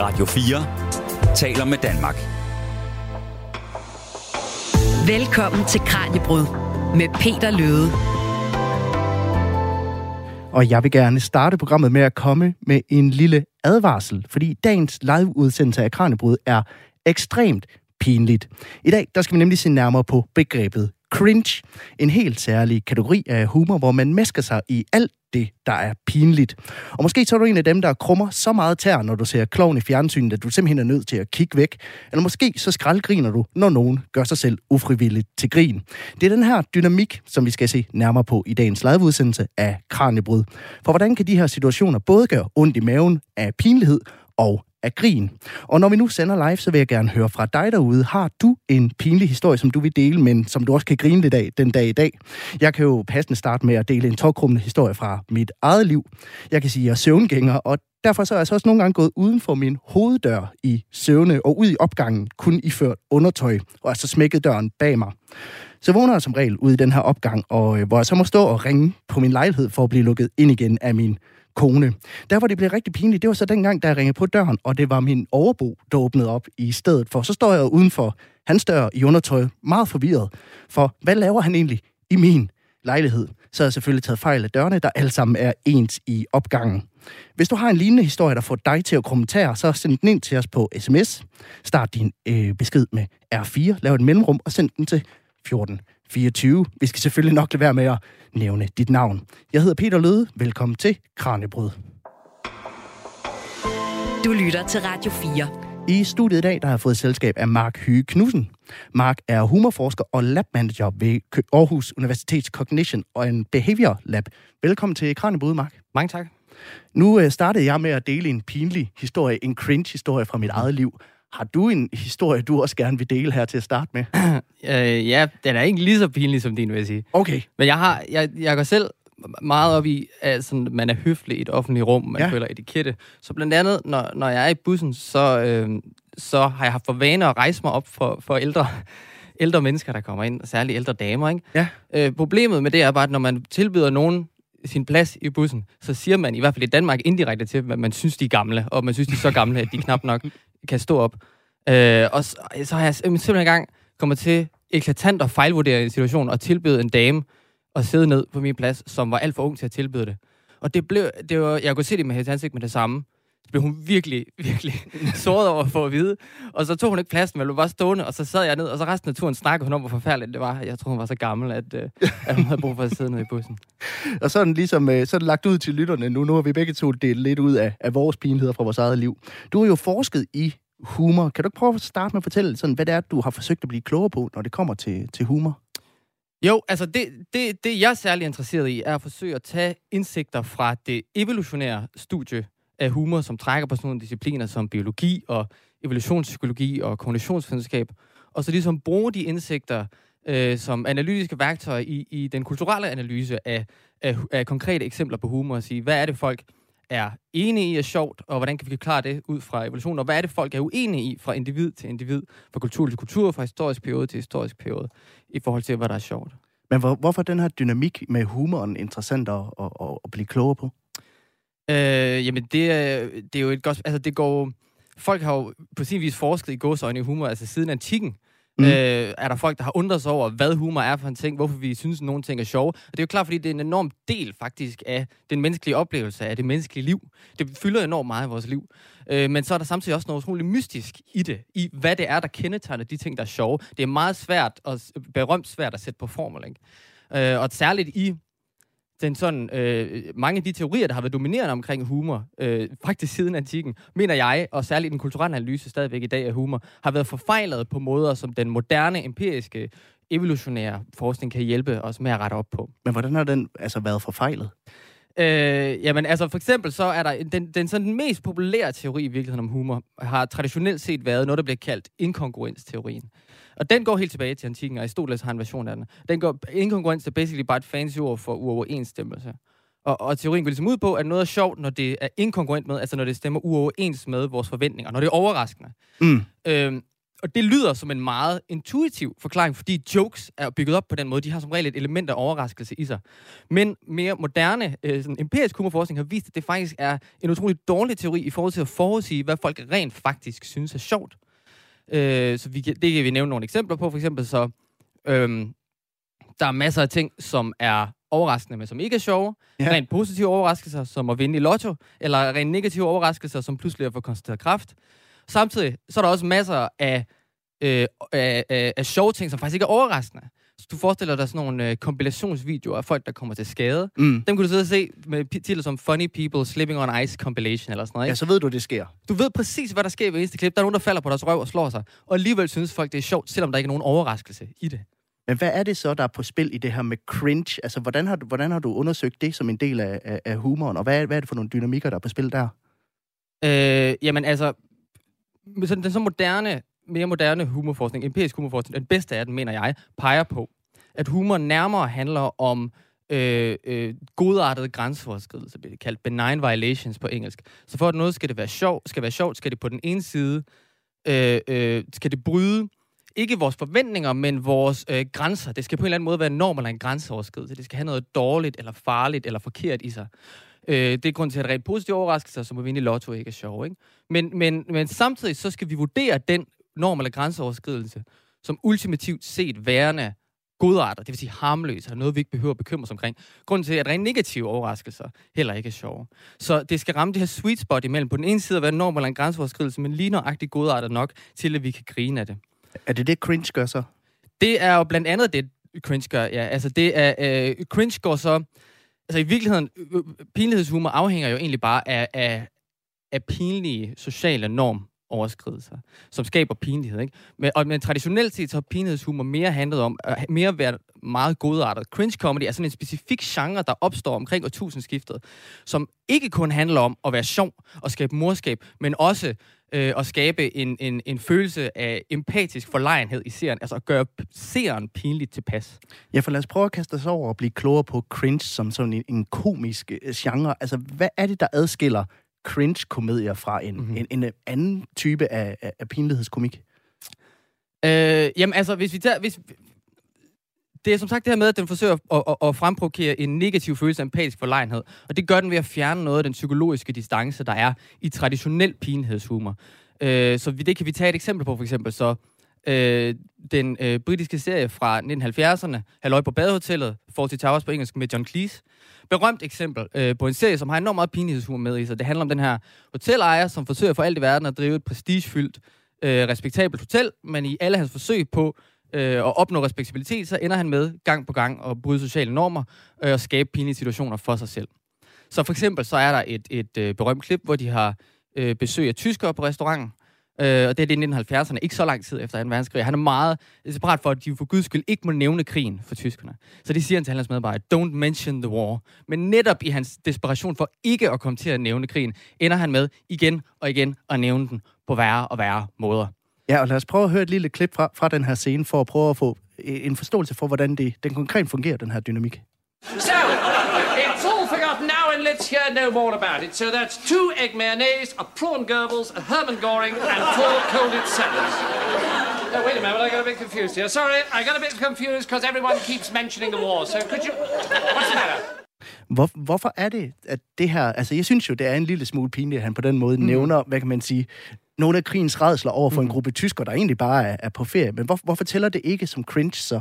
Radio 4 taler med Danmark. Velkommen til Kranjebrud med Peter Løde. Og jeg vil gerne starte programmet med at komme med en lille advarsel, fordi dagens live-udsendelse af Kranjebrud er ekstremt pinligt. I dag der skal vi nemlig se nærmere på begrebet cringe. En helt særlig kategori af humor, hvor man mesker sig i alt det, der er pinligt. Og måske så er du en af dem, der krummer så meget tær, når du ser kloven i fjernsynet, at du simpelthen er nødt til at kigge væk. Eller måske så skraldgriner du, når nogen gør sig selv ufrivilligt til grin. Det er den her dynamik, som vi skal se nærmere på i dagens liveudsendelse af Kranjebrud. For hvordan kan de her situationer både gøre ondt i maven af pinlighed og af grin. Og når vi nu sender live, så vil jeg gerne høre fra dig derude. Har du en pinlig historie, som du vil dele, men som du også kan grine lidt af den dag i dag? Jeg kan jo passende starte med at dele en tårkrummende historie fra mit eget liv. Jeg kan sige, at jeg er søvngænger, og derfor så er jeg så også nogle gange gået uden for min hoveddør i søvne og ud i opgangen, kun iført undertøj, og altså smækket døren bag mig. Så vågner jeg som regel ud i den her opgang, og øh, hvor jeg så må stå og ringe på min lejlighed for at blive lukket ind igen af min kone. Der, hvor det blev rigtig pinligt, det var så dengang, da jeg ringede på døren, og det var min overbo, der åbnede op i stedet for. Så står jeg udenfor hans dør i undertøj, meget forvirret, for hvad laver han egentlig i min lejlighed? Så har jeg selvfølgelig taget fejl af dørene, der alle sammen er ens i opgangen. Hvis du har en lignende historie, der får dig til at kommentere, så send den ind til os på sms. Start din øh, besked med R4, lav et mellemrum og send den til 14 24. Vi skal selvfølgelig nok lade være med at nævne dit navn. Jeg hedder Peter Løde. Velkommen til Kranjebrud. Du lytter til Radio 4. I studiet i dag der har jeg fået selskab af Mark Hyge Knudsen. Mark er humorforsker og labmanager ved Aarhus Universitets Cognition og en Behavior Lab. Velkommen til Kranjebrud, Mark. Mange tak. Nu øh, startede jeg med at dele en pinlig historie, en cringe-historie fra mit eget liv. Har du en historie, du også gerne vil dele her til at starte med? øh, ja, den er ikke lige så pinlig som din, vil jeg sige. Okay. Men jeg, har, jeg, jeg går selv meget op i, at sådan, man er høflig i et offentligt rum, man ja. føler etikette. Så blandt andet, når, når jeg er i bussen, så, øh, så har jeg haft for vane at rejse mig op for, for ældre, ældre mennesker, der kommer ind, særligt ældre damer. Ikke? Ja. Øh, problemet med det er bare, at når man tilbyder nogen sin plads i bussen, så siger man i hvert fald i Danmark indirekte til at man synes, de er gamle, og man synes, de er så gamle, at de knap nok kan stå op. Øh, og så, så har jeg simpelthen engang kommet til eklatant og fejlvurdere en situation og tilbyde en dame at sidde ned på min plads, som var alt for ung til at tilbyde det. Og det blev, det var, jeg kunne se det med hendes ansigt med det samme. Så blev hun virkelig, virkelig såret over for at vide. Og så tog hun ikke pladsen, men blev bare stående, og så sad jeg ned, og så resten af turen snakkede hun om, hvor forfærdeligt det var. Jeg tror, hun var så gammel, at, øh, at hun havde brug for at sidde nede i bussen. og så den ligesom øh, så den lagt ud til lytterne nu. Nu har vi begge to delt lidt ud af, af vores pinligheder fra vores eget liv. Du har jo forsket i humor. Kan du ikke prøve at starte med at fortælle, sådan, hvad det er, du har forsøgt at blive klogere på, når det kommer til, til humor? Jo, altså det, det, det, jeg er særlig interesseret i, er at forsøge at tage indsigter fra det evolutionære studie af humor, som trækker på sådan nogle discipliner som biologi og evolutionspsykologi og kognitionsvidenskab, og så ligesom bruge de indsigter øh, som analytiske værktøjer i, i den kulturelle analyse af, af, af konkrete eksempler på humor, og sige, hvad er det folk er enige i er sjovt, og hvordan kan vi klare det ud fra evolutionen, og hvad er det, folk er uenige i fra individ til individ, fra kultur til kultur, fra historisk periode til historisk periode, i forhold til, hvad der er sjovt. Men hvor, hvorfor den her dynamik med humoren interessant at, at, at, at blive klogere på? Øh, jamen, det, er, det er jo et godt... Altså, det går... Folk har jo på sin vis forsket i gåsøjne i humor, altså siden antikken. Mm. Øh, er der folk, der har undret sig over, hvad humor er for en ting, hvorfor vi synes, at nogle ting er sjove. Og det er jo klart, fordi det er en enorm del faktisk af den menneskelige oplevelse af det menneskelige liv. Det fylder enormt meget i vores liv. Øh, men så er der samtidig også noget utroligt mystisk i det, i hvad det er, der kendetegner de ting, der er sjove. Det er meget svært og berømt svært at sætte på formel. Ikke? Øh, og særligt i den sådan, øh, mange af de teorier, der har været dominerende omkring humor, øh, faktisk siden antikken, mener jeg, og særligt den kulturelle analyse stadigvæk i dag af humor, har været forfejlet på måder, som den moderne, empiriske, evolutionære forskning kan hjælpe os med at rette op på. Men hvordan har den altså været forfejlet? Øh, jamen, altså for eksempel så er der den, den, sådan, den mest populære teori i virkeligheden om humor, har traditionelt set været noget, der bliver kaldt inkongruensteorien. Og den går helt tilbage til antikken, og Aristoteles har en version af den. Den går, inkongruens er basically bare et fancy ord for uoverensstemmelse. Og, og teorien går ligesom ud på, at noget er sjovt, når det er inkongruent med, altså når det stemmer uoverens med vores forventninger, når det er overraskende. Mm. Øhm, og det lyder som en meget intuitiv forklaring, fordi jokes er bygget op på den måde. De har som regel et element af overraskelse i sig. Men mere moderne, øh, sådan empirisk humorforskning har vist, at det faktisk er en utrolig dårlig teori i forhold til at forudsige, hvad folk rent faktisk synes er sjovt. Øh, så vi, det kan vi nævne nogle eksempler på. For eksempel så, øh, der er masser af ting, som er overraskende, men som ikke er sjove. Ja. Rent positive overraskelser, som at vinde i lotto, eller rent negative overraskelser, som pludselig at få konstateret kraft. Samtidig så er der også masser af, øh, af, af, af sjove ting, som faktisk ikke er overraskende. Så du forestiller dig sådan nogle øh, kompilationsvideoer af folk, der kommer til skade. Mm. Dem kan du sidde og se med titler som Funny People Slipping on Ice Compilation eller sådan noget. Ikke? Ja, så ved du, det sker. Du ved præcis, hvad der sker i eneste klip. Der er nogen, der falder på deres røv og slår sig. Og alligevel synes folk, det er sjovt, selvom der ikke er nogen overraskelse i det. Men hvad er det så, der er på spil i det her med cringe? Altså, hvordan har du, hvordan har du undersøgt det som en del af, af, af humoren, og hvad, hvad er det for nogle dynamikker, der er på spil der? Øh, jamen altså, sådan, den så moderne, mere moderne humorforskning, empirisk humorforskning, den bedste af den, mener jeg, peger på, at humor nærmere handler om øh, øh, godartet grænseoverskridelse, det bliver kaldt benign violations på engelsk. Så for at noget skal det være sjovt, skal være sjovt, skal det på den ene side, øh, øh, skal det bryde ikke vores forventninger, men vores øh, grænser. Det skal på en eller anden måde være norm eller en grænseoverskridelse. Det skal have noget dårligt, eller farligt, eller forkert i sig. Øh, det er grund til, at rent positive overraskelser, som at vinde i lotto, ikke er sjov. Ikke? Men, men, men samtidig så skal vi vurdere den norm eller grænseoverskridelse som ultimativt set værende godarter, det vil sige harmløse, eller noget, vi ikke behøver at bekymre os omkring. Grunden til, at rent negative overraskelser heller ikke er sjove. Så det skal ramme det her sweet spot imellem på den ene side at være norm eller en grænseoverskridelse, men lige nøjagtigt godarter nok til, at vi kan grine af det. Er det det, cringe gør så? Det er jo blandt andet det, cringe gør, ja. Altså det er, øh, cringe går så... Altså i virkeligheden, øh, øh, pinlighedshumor afhænger jo egentlig bare af, af, af pinlige sociale norm overskridelser, som skaber pinlighed. Ikke? Men, og, men traditionelt set så har pinlighedshumor mere handlet om, at mere være meget godartet. Cringe comedy er sådan en specifik genre, der opstår omkring årtusindskiftet, som ikke kun handler om at være sjov og skabe morskab, men også øh, at skabe en, en, en følelse af empatisk forlegenhed i serien, altså at gøre serien pinligt tilpas. Ja, for lad os prøve at kaste os over og blive klogere på cringe som sådan en, en komisk øh, genre. Altså, hvad er det, der adskiller cringe-komedier fra en, mm-hmm. en, en anden type af, af, af pinlighedskomik? Øh, jamen altså, hvis vi tager... Hvis, det er som sagt det her med, at den forsøger at, at, at fremprovokere en negativ følelse af empatisk forlegenhed. Og det gør den ved at fjerne noget af den psykologiske distance, der er i traditionel pinlighedshumor. Øh, så det kan vi tage et eksempel på, for eksempel. Så øh, den øh, britiske serie fra 1970'erne, Halløj på badehotellet, Fawlty Towers på engelsk med John Cleese. Berømt eksempel øh, på en serie, som har enormt meget pinlighedshumor med i sig. Det handler om den her hotelejer, som forsøger for alt i verden at drive et prestigefyldt, øh, respektabelt hotel, men i alle hans forsøg på øh, at opnå respektabilitet, så ender han med gang på gang at bryde sociale normer øh, og skabe pinlige situationer for sig selv. Så for eksempel så er der et, et øh, berømt klip, hvor de har øh, besøg af tyskere på restauranten, Øh, og det er det i 1970'erne, ikke så lang tid efter 2. verdenskrig. Han er meget desperat for, at de for guds skyld ikke må nævne krigen for tyskerne. Så det siger han til hans medarbejdere, don't mention the war. Men netop i hans desperation for ikke at komme til at nævne krigen, ender han med igen og igen at nævne den på værre og værre måder. Ja, og lad os prøve at høre et lille klip fra, fra den her scene, for at prøve at få en forståelse for, hvordan det, den konkret fungerer, den her dynamik. So, it's all forgotten now and let's hear no more about it. So that's two egg mayonnaise, a prawn Goebbels, a Hermann Goring, and four colded salads. Oh, wait a minute, I got a bit confused here. Sorry, I got a bit confused because everyone keeps mentioning the war. So could you... What's the matter? Hvor, hvorfor er det, at det her... Altså, jeg synes jo, det er en lille smule pinligt, at han på den måde mm. nævner, hvad kan man sige, nogle af krigens redsler over for mm. en gruppe tysker, der egentlig bare er, er på ferie. Men hvor, hvorfor tæller det ikke som cringe så?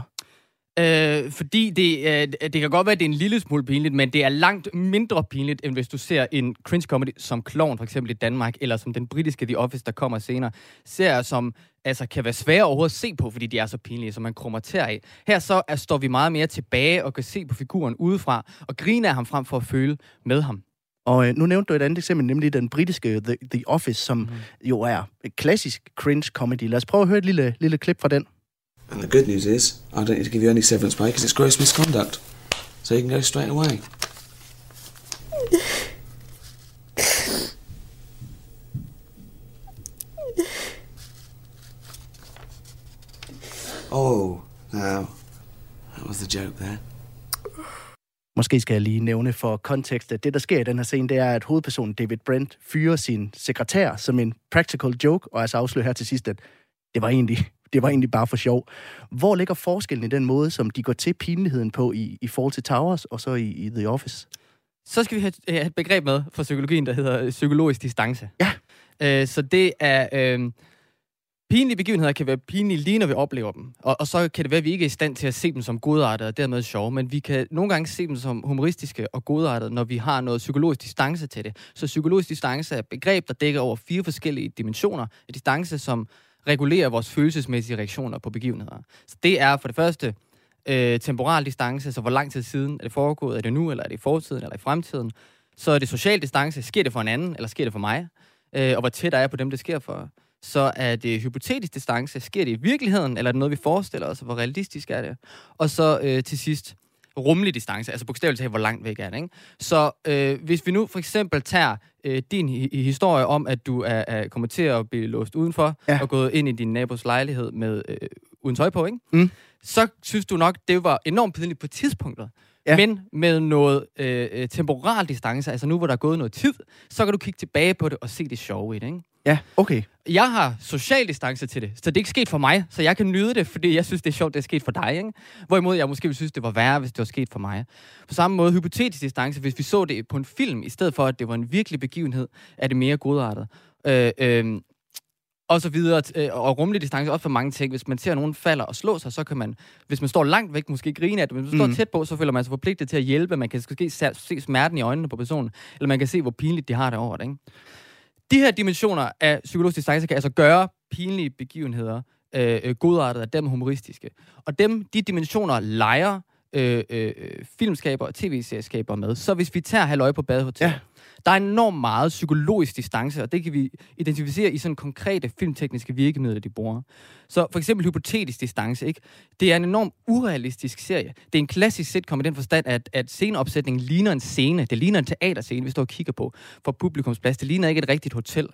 Øh, fordi det, øh, det kan godt være, at det er en lille smule pinligt, men det er langt mindre pinligt, end hvis du ser en cringe comedy som Clown, for eksempel i Danmark, eller som den britiske The Office, der kommer senere, ser som altså, kan være svære overhovedet at se på, fordi de er så pinlige, som man krummer til af. Her så er, står vi meget mere tilbage og kan se på figuren udefra, og grine af ham frem for at føle med ham. Og øh, nu nævnte du et andet eksempel, nemlig den britiske The, The Office, som mm. jo er et klassisk cringe comedy. Lad os prøve at høre et lille, lille klip fra den. And the good news is, I don't need to give you any severance pay because it's gross misconduct. So you can go straight away. oh, now, that was the joke there. Måske skal jeg lige nævne for kontekst, at det, der sker i den her scene, det er, at hovedpersonen David Brent fyrer sin sekretær som en practical joke, og altså afslører her til sidst, at det var egentlig, det var egentlig bare for sjov. Hvor ligger forskellen i den måde, som de går til pinligheden på i, i forhold til Towers og så i, i The Office? Så skal vi have, have et begreb med fra psykologien, der hedder øh, psykologisk distance. Ja. Øh, så det er... Øh, pinlige begivenheder kan være pinlige lige når vi oplever dem. Og, og så kan det være, at vi ikke er i stand til at se dem som godartede og dermed sjove, men vi kan nogle gange se dem som humoristiske og godartede, når vi har noget psykologisk distance til det. Så psykologisk distance er et begreb, der dækker over fire forskellige dimensioner af distance, som regulerer vores følelsesmæssige reaktioner på begivenheder. Så det er for det første øh, temporal distance, så hvor lang tid siden er det foregået, er det nu, eller er det i fortiden, eller i fremtiden. Så er det social distance, sker det for en anden, eller sker det for mig? Øh, og hvor tæt er jeg på dem, det sker for? Så er det hypotetisk distance, sker det i virkeligheden, eller er det noget, vi forestiller os, og hvor realistisk er det? Og så øh, til sidst, rummelig distance, altså bogstaveligt talt, hvor langt væk er det, ikke? Så øh, hvis vi nu for eksempel tager øh, din hi- historie om, at du er, er kommet til at blive låst udenfor, Ja. og gået ind i din nabos lejlighed med øh, uden tøj på, ikke? Mm. Så synes du nok, det var enormt pinligt på tidspunktet. Ja. Ja. Men med noget øh, øh, temporal distance, altså nu hvor der er gået noget tid, så kan du kigge tilbage på det og se det sjove i det, ikke? Ja, okay. Jeg har social distance til det, så det er ikke sket for mig, så jeg kan nyde det, fordi jeg synes, det er sjovt, det er sket for dig. Ikke? Hvorimod jeg måske ville synes, det var værre, hvis det var sket for mig. På samme måde, hypotetisk distance, hvis vi så det på en film, i stedet for, at det var en virkelig begivenhed, er det mere godartet. Øh, øh, og så videre, øh, og rummelig distance også for mange ting. Hvis man ser nogen falder og slå sig, så kan man, hvis man står langt væk, måske grine af det, men hvis man Mm. står tæt på, så føler man sig forpligtet til at hjælpe. Man kan måske se, se smerten i øjnene på personen, eller man kan se, hvor pinligt de har det over det. Ikke? De her dimensioner af psykologisk distance kan altså gøre pinlige begivenheder øh, øh godartet af dem humoristiske. Og dem, de dimensioner leger øh, øh, øh filmskaber og tv-serieskaber med. Så hvis vi tager Halløj på Badehotel, Ja der er enormt meget psykologisk distance, og det kan vi identificere i sådan konkrete filmtekniske virkemidler, de bruger. Så for eksempel hypotetisk distance, ikke? Det er en enormt urealistisk serie. Det er en klassisk sitcom i den forstand, at, at sceneopsætningen ligner en scene. Det ligner en teaterscene, vi står og kigger på for publikumsplads. Det ligner ikke et rigtigt hotel.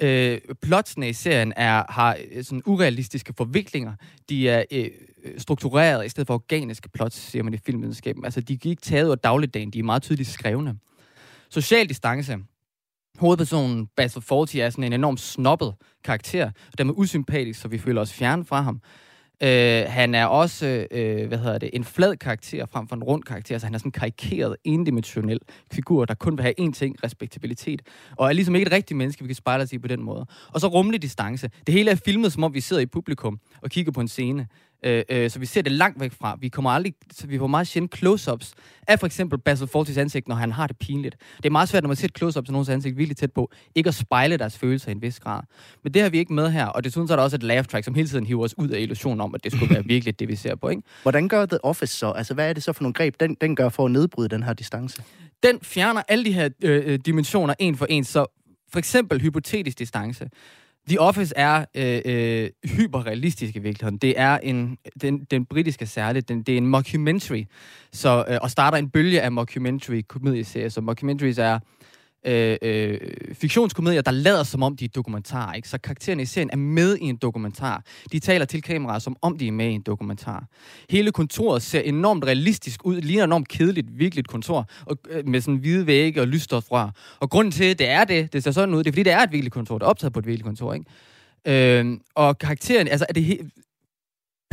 Øh, plotsene i serien er, har øh, sådan urealistiske forviklinger. De er øh, struktureret i stedet for organiske plots, siger man i filmvidenskaben. Altså, de er ikke taget ud af dagligdagen. De er meget tydeligt skrevne. Social distance. Hovedpersonen, Basil Fawlty, er sådan en enormt snobbet karakter, og dermed usympatisk, så vi føler os fjerne fra ham. Øh, han er også, øh, hvad hedder det, en flad karakter frem for en rund karakter, så han er sådan en karikeret, endimensionel figur, der kun vil have én ting, respektabilitet, og er ligesom ikke et rigtigt menneske, vi kan spejle os i på den måde. Og så rummelig distance. Det hele er filmet, som om vi sidder i publikum og kigger på en scene. Øh, øh, så vi ser det langt væk fra. Vi kommer aldrig, så vi får meget sjældent close-ups af for eksempel Basil Fawltys ansigt, når han har det pinligt. Det er meget svært, når man ser et close-up til nogens ansigt virkelig tæt på, ikke at spejle deres følelser i en vis grad. Men det har vi ikke med her, og desuden så er der også et laugh track, som hele tiden hiver os ud af illusionen om, at det skulle være virkelig det, vi ser på. Ikke? Hvordan gør The Office så? Altså, hvad er det så for nogle greb, den, den gør for at nedbryde den her distance? Den fjerner alle de her øh, øh, dimensioner en for en, så for eksempel hypotetisk distance. The Office er øh, øh, hyperrealistisk i virkeligheden. Det er en, den, den britiske særligt, den, det er en mockumentary, så, øh, og starter en bølge af mockumentary-komedieserier. Så mockumentaries er øh, øh, fiktionskomedier, der lader som om, de er dokumentarer. Ikke? Så karaktererne i serien er med i en dokumentar. De taler til kameraet, som om de er med i en dokumentar. Hele kontoret ser enormt realistisk ud. Det ligner enormt kedeligt, virkeligt kontor, og, øh, med sådan hvide vægge og lysstofrør. Og grunden til, at det er det, det ser sådan ud, det er, fordi det er et virkeligt kontor. Det er optaget på et virkeligt kontor, ikke? Øh, og karakteren, altså er det he-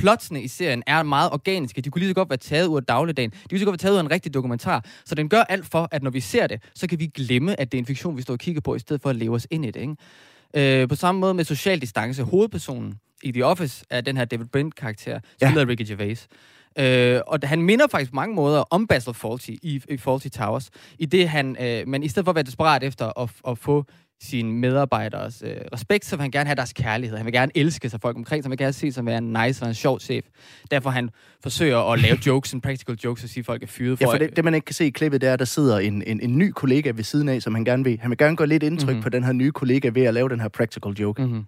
plotsene i serien er meget organiske. De kunne lige så godt være taget ud af dagligdagen. De kunne lige så godt være taget ud af en rigtig dokumentar. Så den gør alt for, at når vi ser det, så kan vi glemme, at det er en fiktion, vi står og kigger på, i stedet for at leve os ind i det. Ikke? Øh, på samme måde med social distance. Hovedpersonen i The Office er den her David Brent-karakter, spillet af Ricky Gervais. Øh, og han minder faktisk på mange måder om Basil Fawlty i, i Fawlty Towers, i det han, øh, men i stedet for at være desperat efter at, at få sine medarbejderes øh, respekt, så vil han gerne have deres kærlighed. Han vil gerne elske sig folk omkring, så han vil gerne se sig være en nice og en sjov chef. Derfor han forsøger at lave jokes, en practical jokes, og sige, at folk er fyret for... Ja, for det, det, man ikke kan se i klippet, det er, at der sidder en, en, en ny kollega ved siden af, som han gerne vil. Han vil gerne gå lidt indtryk Mhm. mm-hmm. på den her nye kollega ved at lave den her practical joke. Mm-hmm.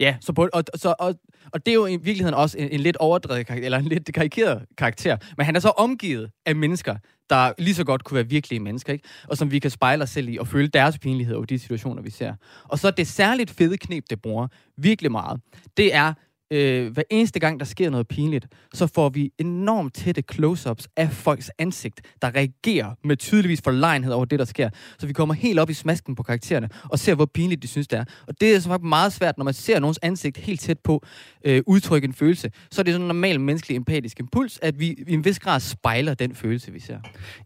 Ja, så på, og, så, og, og det er jo i virkeligheden også en, en lidt overdrevet karakter, eller en lidt karikeret karakter. Men han er så omgivet af mennesker, der lige så godt kunne være virkelige mennesker, ikke? Og som vi kan spejle os selv i og føle deres pinlighed over de situationer, vi ser. Og så det særligt fede knep, det bruger virkelig meget, det er øh, hver eneste gang, der sker noget pinligt, så får vi enormt tætte close-ups af folks ansigt, der reagerer med tydeligvis forlegenhed over det, der sker. Så vi kommer helt op i smasken på karaktererne og ser, hvor pinligt de synes, det er. Og det er så faktisk meget svært, når man ser nogens ansigt helt tæt på, øh, udtrykke en følelse. Så er det sådan en normal menneskelig empatisk impuls, at vi i en vis grad spejler den følelse, vi ser.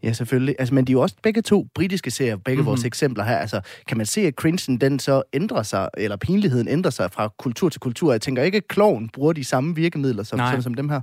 Ja, selvfølgelig. Altså, men de er jo også begge to britiske serier, begge mm-hmm. vores eksempler her. Altså, kan man se, at cringen, den så ændrer sig, eller pinligheden ændrer sig fra kultur til kultur? Jeg tænker ikke, at kloven bruger de samme virkemidler som, som, som dem her.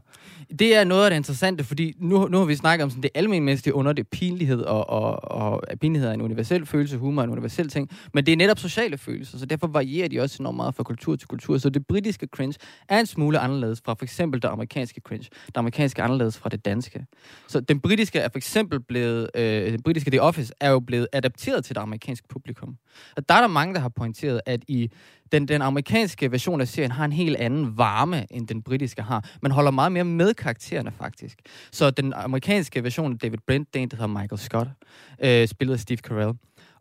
Det er noget af det interessante, fordi nu, nu har vi snakket om sådan det almindelige under det pinlighed, og, og, og at pinlighed er en universel følelse, humor er en universel ting, men det er netop sociale følelser, så derfor varierer de også enormt meget fra kultur til kultur. Så det britiske cringe er en smule anderledes fra for eksempel det amerikanske cringe. Det amerikanske er anderledes fra det danske. Så den britiske er for eksempel blevet, øh, den britiske The Office er jo blevet adapteret til det amerikanske publikum. Og der er der mange, der har pointeret, at i den, den amerikanske version af serien har en helt anden varme, end den britiske har. Man holder meget mere med karaktererne, faktisk. Så den amerikanske version af David Brent, det er en, der hedder Michael Scott, øh, spillet af Steve Carell.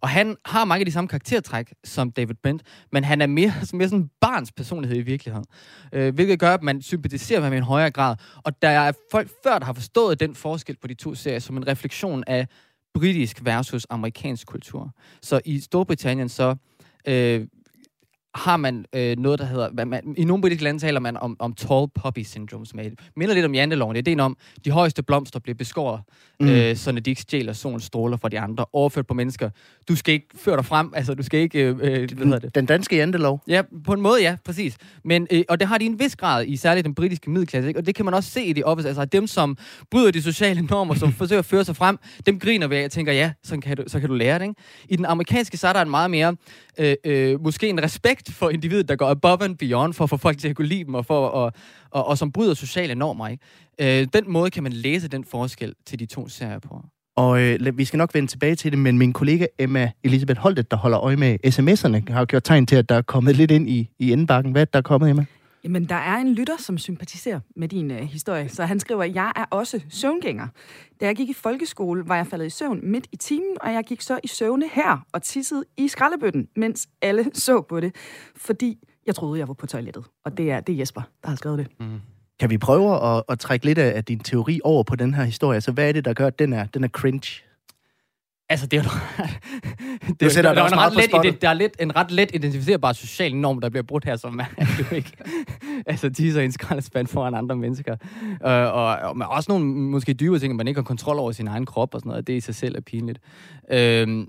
Og han har mange af de samme karaktertræk som David Brent, men han er mere, mere sådan barns personlighed i virkeligheden. Øh, hvilket gør, at man sympatiserer med ham i en højere grad. Og der er folk før, der har forstået den forskel på de to serier som en refleksion af britisk versus amerikansk kultur. Så i Storbritannien så øh, har man øh, noget, der hedder... Hvad man, I nogle britiske lande taler man om, om tall poppy syndrome, som er, minder lidt om janteloven. Det er ideen om, de højeste blomster bliver beskåret, mm. øh, så de ikke stjæler solens stråler fra de andre, overført på mennesker. Du skal ikke føre dig frem, altså du skal ikke... Øh, hvad hedder det? Den danske jantelov? Ja, på en måde, ja, præcis. Men, øh, og det har de en vis grad i særligt den britiske middelklasse, ikke? og det kan man også se i de office. Altså dem, som bryder de sociale normer, som forsøger at føre sig frem, dem griner af. Jeg tænker, ja, så kan du, så kan du lære det. Ikke? I den amerikanske, så er der en meget mere, øh, øh, måske en respekt for individet, der går above and beyond for at få folk til at kunne lide dem, og, for, og, og, og som bryder sociale normer. Ikke? Øh, den måde kan man læse den forskel til de to serier på. Og øh, vi skal nok vende tilbage til det, men min kollega Emma Elisabeth Holtet, der holder øje med sms'erne, har gjort tegn til, at der er kommet lidt ind i, i indbakken. Hvad er der er kommet, Emma? Jamen, der er en lytter, som sympatiserer med din øh, historie, så han skriver, jeg er også søvngænger. Da jeg gik i folkeskole, var jeg faldet i søvn midt i timen, og jeg gik så i søvne her og tissede i skraldebøtten, mens alle så på det, fordi jeg troede, jeg var på toilettet. Og det er, det er Jesper, der har skrevet det. Mm. Kan vi prøve at, at trække lidt af din teori over på den her historie? Altså, hvad er det, der gør, at den er, den er cringe? Altså, det er det, er, der, der, er ret let, der er lidt, en ret let identificerbar social norm, der bliver brudt her, som er, at du ikke altså, tisser en skraldespand foran andre mennesker. Uh, og, og, og også nogle måske dybere ting, at man ikke har kontrol over sin egen krop og sådan noget. Det i sig selv er pinligt. Uh,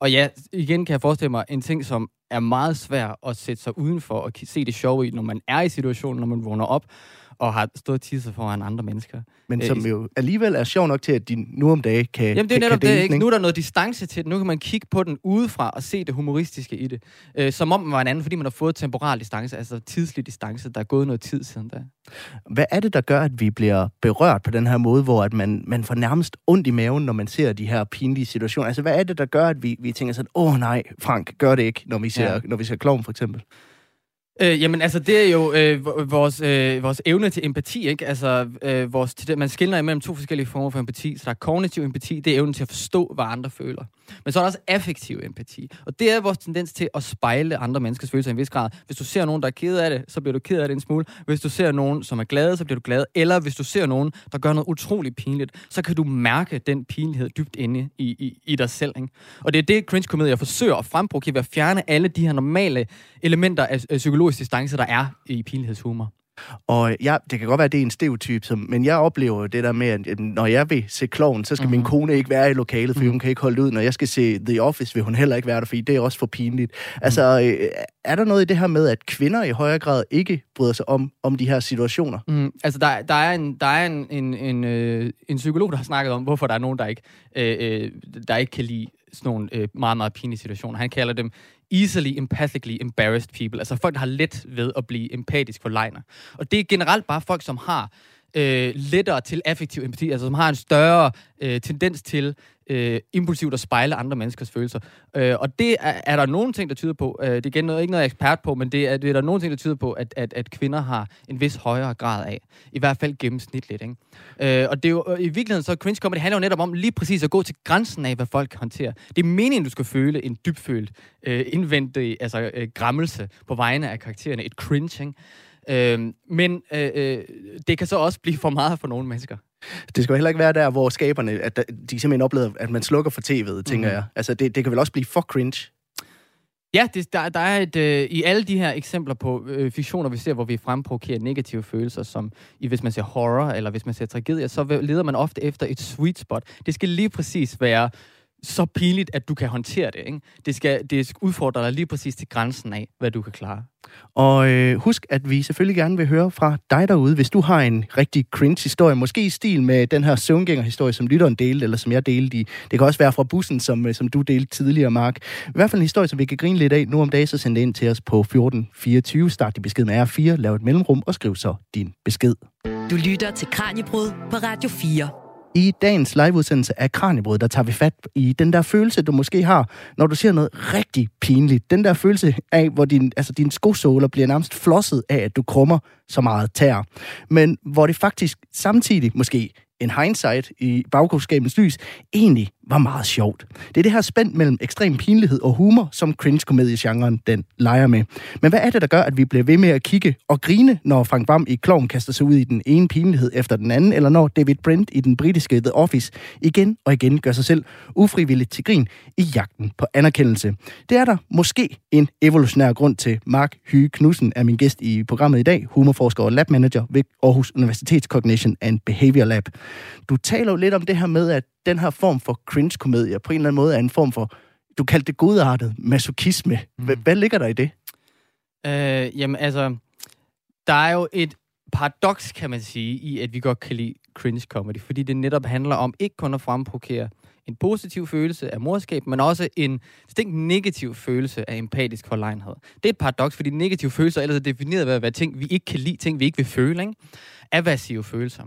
og ja, igen kan jeg forestille mig en ting, som er meget svær at sætte sig udenfor og se det sjove i, når man er i situationen, når man vågner op og har stået og tisset foran andre mennesker. Men som jo alligevel er sjov nok til, at de nu om dagen kan Jamen det er netop det, ikke? Nu er der noget distance til det. Nu kan man kigge på den udefra og se det humoristiske i det. Øh, som om man var en anden, fordi man har fået temporal distance, altså tidslig distance. Der er gået noget tid siden da. Hvad er det, der gør, at vi bliver berørt på den her måde, hvor at man, man får nærmest ondt i maven, når man ser de her pinlige situationer? Altså, hvad er det, der gør, at vi, vi tænker sådan, åh nej, Frank, gør det ikke, når vi ser, ja. når vi ser klovn for eksempel? Øh, jamen, altså, det er jo øh, vores, øh, vores evne til empati, ikke? Altså, øh, vores, til det, man skiller imellem to forskellige former for empati. Så der er kognitiv empati, det er evnen til at forstå, hvad andre føler. Men så er der også affektiv empati. Og det er vores tendens til at spejle andre menneskers følelser i en vis grad. Hvis du ser nogen, der er ked af det, så bliver du ked af det en smule. Hvis du ser nogen, som er glade, så bliver du glad. Eller hvis du ser nogen, der gør noget utroligt pinligt, så kan du mærke den pinlighed dybt inde i, i, i dig selv. Ikke? Og det er det, cringe-komedier forsøger at frembruge, ved at fjerne alle de her normale elementer af, af psykologisk distance, der er i pinlighedshumor. Og ja, det kan godt være, at det er en stereotyp, som, men jeg oplever det der med, at når jeg vil se kloven, så skal mm-hmm. min kone ikke være i lokalet, for mm-hmm. hun kan ikke holde det ud. Når jeg skal se The Office, vil hun heller ikke være der, fordi det er også for pinligt. Mm-hmm. Altså, øh, er der noget i det her med, at kvinder i højere grad ikke bryder sig om, om de her situationer? Mm, altså, der, der er, en, der er en, en, en, øh, en psykolog, der har snakket om, hvorfor der er nogen, der ikke, øh, øh, der ikke kan lide sådan nogle øh, meget, meget pinlige situationer. Han kalder dem easily empathically embarrassed people. Altså folk, der har let ved at blive empatisk for lejner. Og det er generelt bare folk, som har øh, lettere til affektiv empati, altså som har en større øh, tendens til øh, impulsivt at spejle andre menneskers følelser. Øh, og det er, er der nogle ting, der tyder på, øh, det er igen noget, ikke noget ekspert på, men det er, det er der nogle ting, der tyder på, at, at, at kvinder har en vis højere grad af. I hvert fald gennemsnitligt. Ikke? Øh, og det er jo, øh, i virkeligheden så cringe comedy handler jo netop om lige præcis at gå til grænsen af, hvad folk kan håndtere. Det er meningen, du skal føle en dybfølt, øh, indvendig altså, øh, grammelse på vegne af karaktererne. Et cringe, ikke? Øh, men øh, øh, det kan så også blive for meget for nogle mennesker. Det skal jo heller ikke være der, hvor skaberne, at de simpelthen oplever, at man slukker for tv'et, tænker Mhm. jeg. Altså, det, det kan vel også blive for cringe. Ja, det, der, der er et, øh, i alle de her eksempler på øh, fiktioner, vi ser, hvor vi fremprovokerer negative følelser, som i, hvis man ser horror, eller hvis man ser tragedier, så leder man ofte efter et sweet spot. Det skal lige præcis være så pinligt, at du kan håndtere det. Ikke? Det, skal, det skal udfordre dig lige præcis til grænsen af, hvad du kan klare. Og øh, husk, at vi selvfølgelig gerne vil høre fra dig derude, hvis du har en rigtig cringe-historie, måske i stil med den her søvngænger-historie, som lytteren delte, eller som jeg delte i. Det kan også være fra bussen, som, øh, som du delte tidligere, Mark. I hvert fald en historie, som vi kan grine lidt af nu om dagen, så send det ind til os på 1424. Start din besked med R4, lav et mellemrum og skriv så din besked. Du lytter til Kranjebrud på Radio 4. I dagens liveudsendelse af Kranjebrød, der tager vi fat i den der følelse, du måske har, når du ser noget rigtig pinligt. Den der følelse af, hvor din, altså dine skosåler bliver nærmest flosset af, at du krummer så meget tær. Men hvor det faktisk samtidig, måske en hindsight i bagklogskabens lys, egentlig var meget sjovt. Det er det her spænd mellem ekstrem pinlighed og humor, som cringe-komediegenren den leger med. Men hvad er det, der gør, at vi bliver ved med at kigge og grine, når Frank Vam i Kloven kaster sig ud i den ene pinlighed efter den anden, eller når David Brent i den britiske The Office igen og igen gør sig selv ufrivilligt til grin i jagten på anerkendelse? Det er der måske en evolutionær grund til. Mark Hyge Knudsen er min gæst i programmet i dag, humorforsker og labmanager ved Aarhus Universitets Cognition and Behavior Lab. Du taler jo lidt om det her med, at den her form for cringe-komedie på en eller anden måde er en form for, du kaldte det godartet masochisme. Hvad, hvad ligger der i det? Øh, jamen altså, der er jo et paradoks, kan man sige, i at vi godt kan lide cringe comedy, fordi det netop handler om ikke kun at fremprovokere en positiv følelse af morskab, men også en distinkt negativ følelse af empatisk forlegenhed. Det er et paradoks, fordi negative følelser er ellers er defineret ved at være ting, vi ikke kan lide, ting, vi ikke vil føle, ikke? Aversive følelser.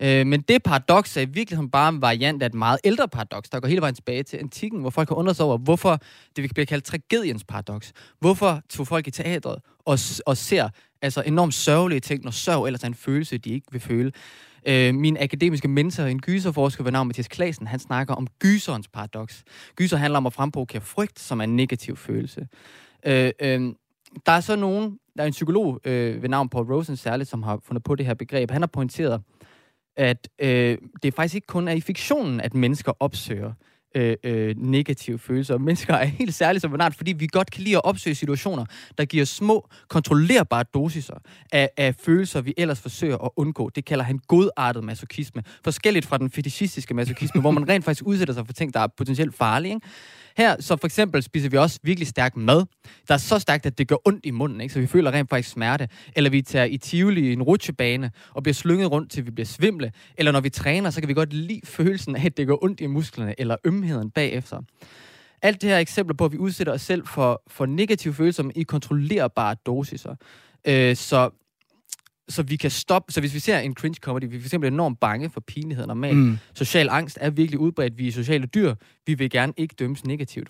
Øh, men det paradoks er i virkeligheden bare en variant af et meget ældre paradoks, der går hele vejen tilbage til antikken, hvor folk har undret sig over, hvorfor det vi bliver kaldt tragediens paradoks. Hvorfor tog folk i teatret og, og ser altså enormt sørgelige ting, når sørg ellers er en følelse, de ikke vil føle. Øh, min akademiske mentor, en gyserforsker ved navn Mathias Klasen, han snakker om gyserens paradoks. Gyser handler om at fremprovokere frygt, som er en negativ følelse. Øh, øh, der er så nogen, der er en psykolog øh, ved navn Paul Rosen særligt, som har fundet på det her begreb. Han har pointeret, at øh, det faktisk ikke kun er i fiktionen, at mennesker opsøger øh, øh, negative følelser. Mennesker er helt særligt som art, fordi vi godt kan lide at opsøge situationer, der giver små, kontrollerbare dosiser af, af følelser, vi ellers forsøger at undgå. Det kalder han godartet masochisme. Forskelligt fra den fetishistiske masochisme, hvor man rent faktisk udsætter sig for ting, der er potentielt farlige. Ikke? Her, så for eksempel spiser vi også virkelig stærk mad, der er så stærkt, at det gør ondt i munden, ikke? så vi føler rent faktisk smerte. Eller vi tager i Tivoli i en rutsjebane og bliver slynget rundt, til vi bliver svimle. Eller når vi træner, så kan vi godt lide følelsen af, at det gør ondt i musklerne, eller ømheden bagefter. Alt det her er eksempler på, at vi udsætter os selv for, for negative følelser i kontrollerbare dosiser. Øh, så så vi kan stoppe, så hvis vi ser en cringe comedy, vi er for eksempel enormt bange for pinlighed normalt. Mm. Social angst er virkelig udbredt. Vi er sociale dyr. Vi vil gerne ikke dømmes negativt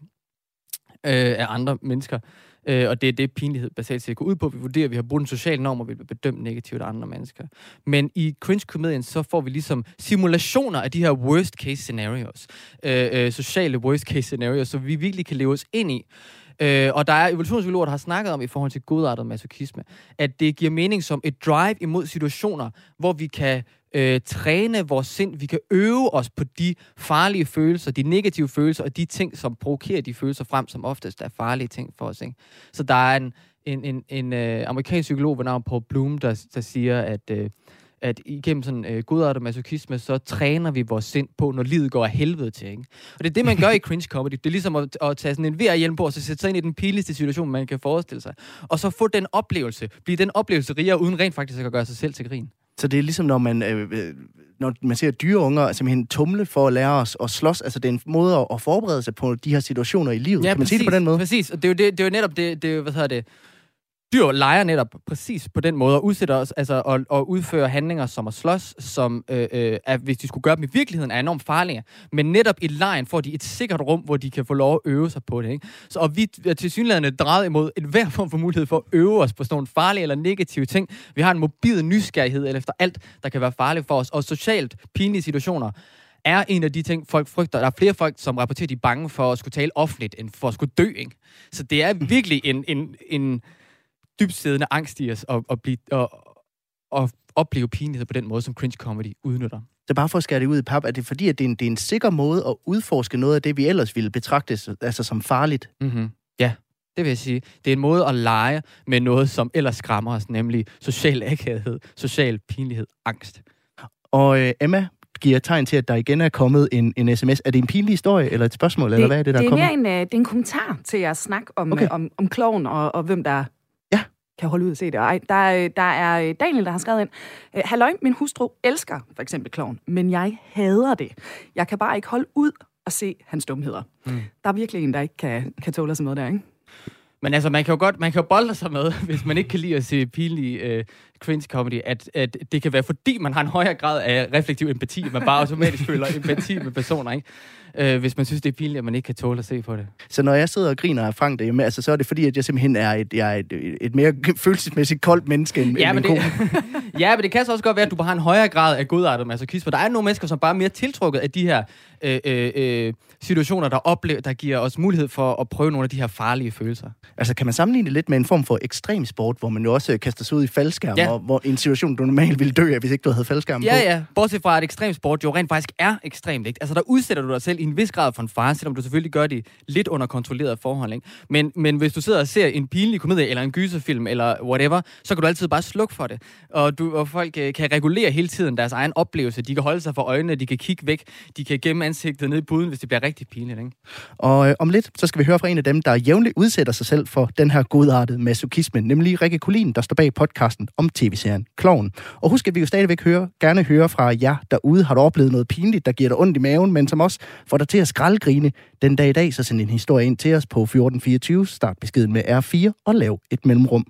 øh, af andre mennesker. Øh, og det er det, pinlighed basalt set går ud på. Vi vurderer, at vi har brugt en social norm, og vi bliver bedømt negativt af andre mennesker. Men i cringe-komedien, så får vi ligesom simulationer af de her worst case scenarios. Øh, øh, sociale worst case scenarios, så vi virkelig kan leve os ind i. Øh, og der er evolutionspsykologer, der har snakket om i forhold til godartet masochisme, at det giver mening som et drive imod situationer, hvor vi kan øh, træne vores sind, vi kan øve os på de farlige følelser, de negative følelser, og de ting, som provokerer de følelser frem, som oftest er farlige ting for os. Ikke? Så der er en, en, en, en øh, amerikansk psykolog ved navn Paul Bloom, der, der siger, at, øh, at igennem sådan øh, godartet masochisme, så træner vi vores sind på, når livet går af helvede til. Ikke? Og det er det, man gør i cringe comedy. Det er ligesom at, at tage sådan en VR-hjelm på, og så sætte sig ind i den pinligste situation, man kan forestille sig. Og så få den oplevelse, blive den oplevelse rigere, uden rent faktisk at gøre sig selv til grin. Så det er ligesom, når man, øh, øh, når man ser dyreunger simpelthen tumle for at lære os at slås. Altså, det er en måde at, forberede sig på de her situationer i livet. kan man sige det på den måde? Præcis, og det er jo, det, det er jo netop det, det er jo, hvad hedder det, dyr leger netop præcis på den måde, og udsætter os, altså, og, og udfører handlinger som at slås, som, øh, øh, er, hvis de skulle gøre dem i virkeligheden, er enormt farlige. Men netop i lejen får de et sikkert rum, hvor de kan få lov at øve sig på det. Ikke? Så, og vi er til synligheden drejet imod en hver form for mulighed for at øve os på sådan nogle farlige eller negative ting. Vi har en mobil nysgerrighed efter alt, der kan være farligt for os, og socialt pinlige situationer er en af de ting, folk frygter. Der er flere folk, som rapporterer, de er bange for at skulle tale offentligt, end for at skulle dø. Ikke? Så det er virkelig en, en, en dybsiddende angst i os, og, og, blive, og, og opleve pinlighed på den måde, som cringe comedy udnytter. Så bare for at skære det ud i pap, er det fordi, at det er, en, det er en sikker måde at udforske noget af det, vi ellers ville betragte altså som farligt? Mm-hmm. Ja, det vil jeg sige. Det er en måde at lege med noget, som ellers skræmmer os, nemlig social akavhed, social pinlighed, angst. Og øh, Emma giver tegn til, at der igen er kommet en, en sms. Er det en pinlig historie, eller et spørgsmål, det, eller hvad er det, der det er kommet? kommet? Det er mere en, uh, det er en kommentar til jeres snak om, Okay. okay. om, om kloven og, og hvem der. Kan holde ud og se det. Ej, der, er- der er øh, Daniel, der har skrevet ind. Øh, Halløj, min hustru elsker for eksempel kloven, men jeg hader det. Jeg kan bare ikke holde ud og se hans dumheder. Mm. Der er virkelig en, der ikke kan, kan tåle sådan noget der, ikke? Men altså, man kan jo godt, man kan jo bolde sig med, hvis man ikke kan lide at se pinlig øh, cringe comedy, at, at det kan være, fordi man har en højere grad af reflektiv empati, at man bare automatisk føler empati med personer, ikke? Øh, hvis man synes, det er pinligt, at man ikke kan tåle at se på det. Så når jeg sidder og griner af Frank derhjemme, altså, så er det fordi, at jeg simpelthen er et, jeg er et, et mere følelsesmæssigt koldt menneske end, Ja, end men min det, ja, men det kan så også godt være, at du bare har en højere grad af godartet masochisme. Der er nogle mennesker, som bare er mere tiltrukket af de her øh, øh, øh, situationer, der, oplever, der giver os mulighed for at prøve nogle af de her farlige følelser. Altså, kan man sammenligne det lidt med en form for ekstrem sport, hvor man jo også kaster sig ud i faldskærm, Ja. Og hvor i en situation, du normalt ville dø af, hvis ikke du havde faldskærm på? Ja, ja. Bortset fra, at ekstrem sport jo rent faktisk er ekstremt. Ikke? Altså, der udsætter du dig selv i en vis grad for en fare, selvom du selvfølgelig gør det lidt under kontrolleret forhold. Ikke? Men, men hvis du sidder og ser en pinlig komedie, eller en gyserfilm, eller whatever, så kan du altid bare slukke for det. Og, du, og folk øh, kan regulere hele tiden deres egen oplevelse. De kan holde sig for øjnene, de kan kigge væk, de kan gemme ansigtet ned i buden, hvis det bliver rigtig pinligt. Ikke? Og øh, om lidt, så skal vi høre fra en af dem, der jævnligt udsætter sig selv for den her godartede masochisme, nemlig Rikke Kulin, der står bag podcasten om tv-serien Kloven. Og husk, at vi jo stadigvæk høre, gerne høre fra jer derude. Har du oplevet noget pinligt, der giver dig ondt i maven, men som også får dig til at skraldgrine den dag i dag, så send en historie ind til os på 1424. Start beskeden med R4 og lav et mellemrum.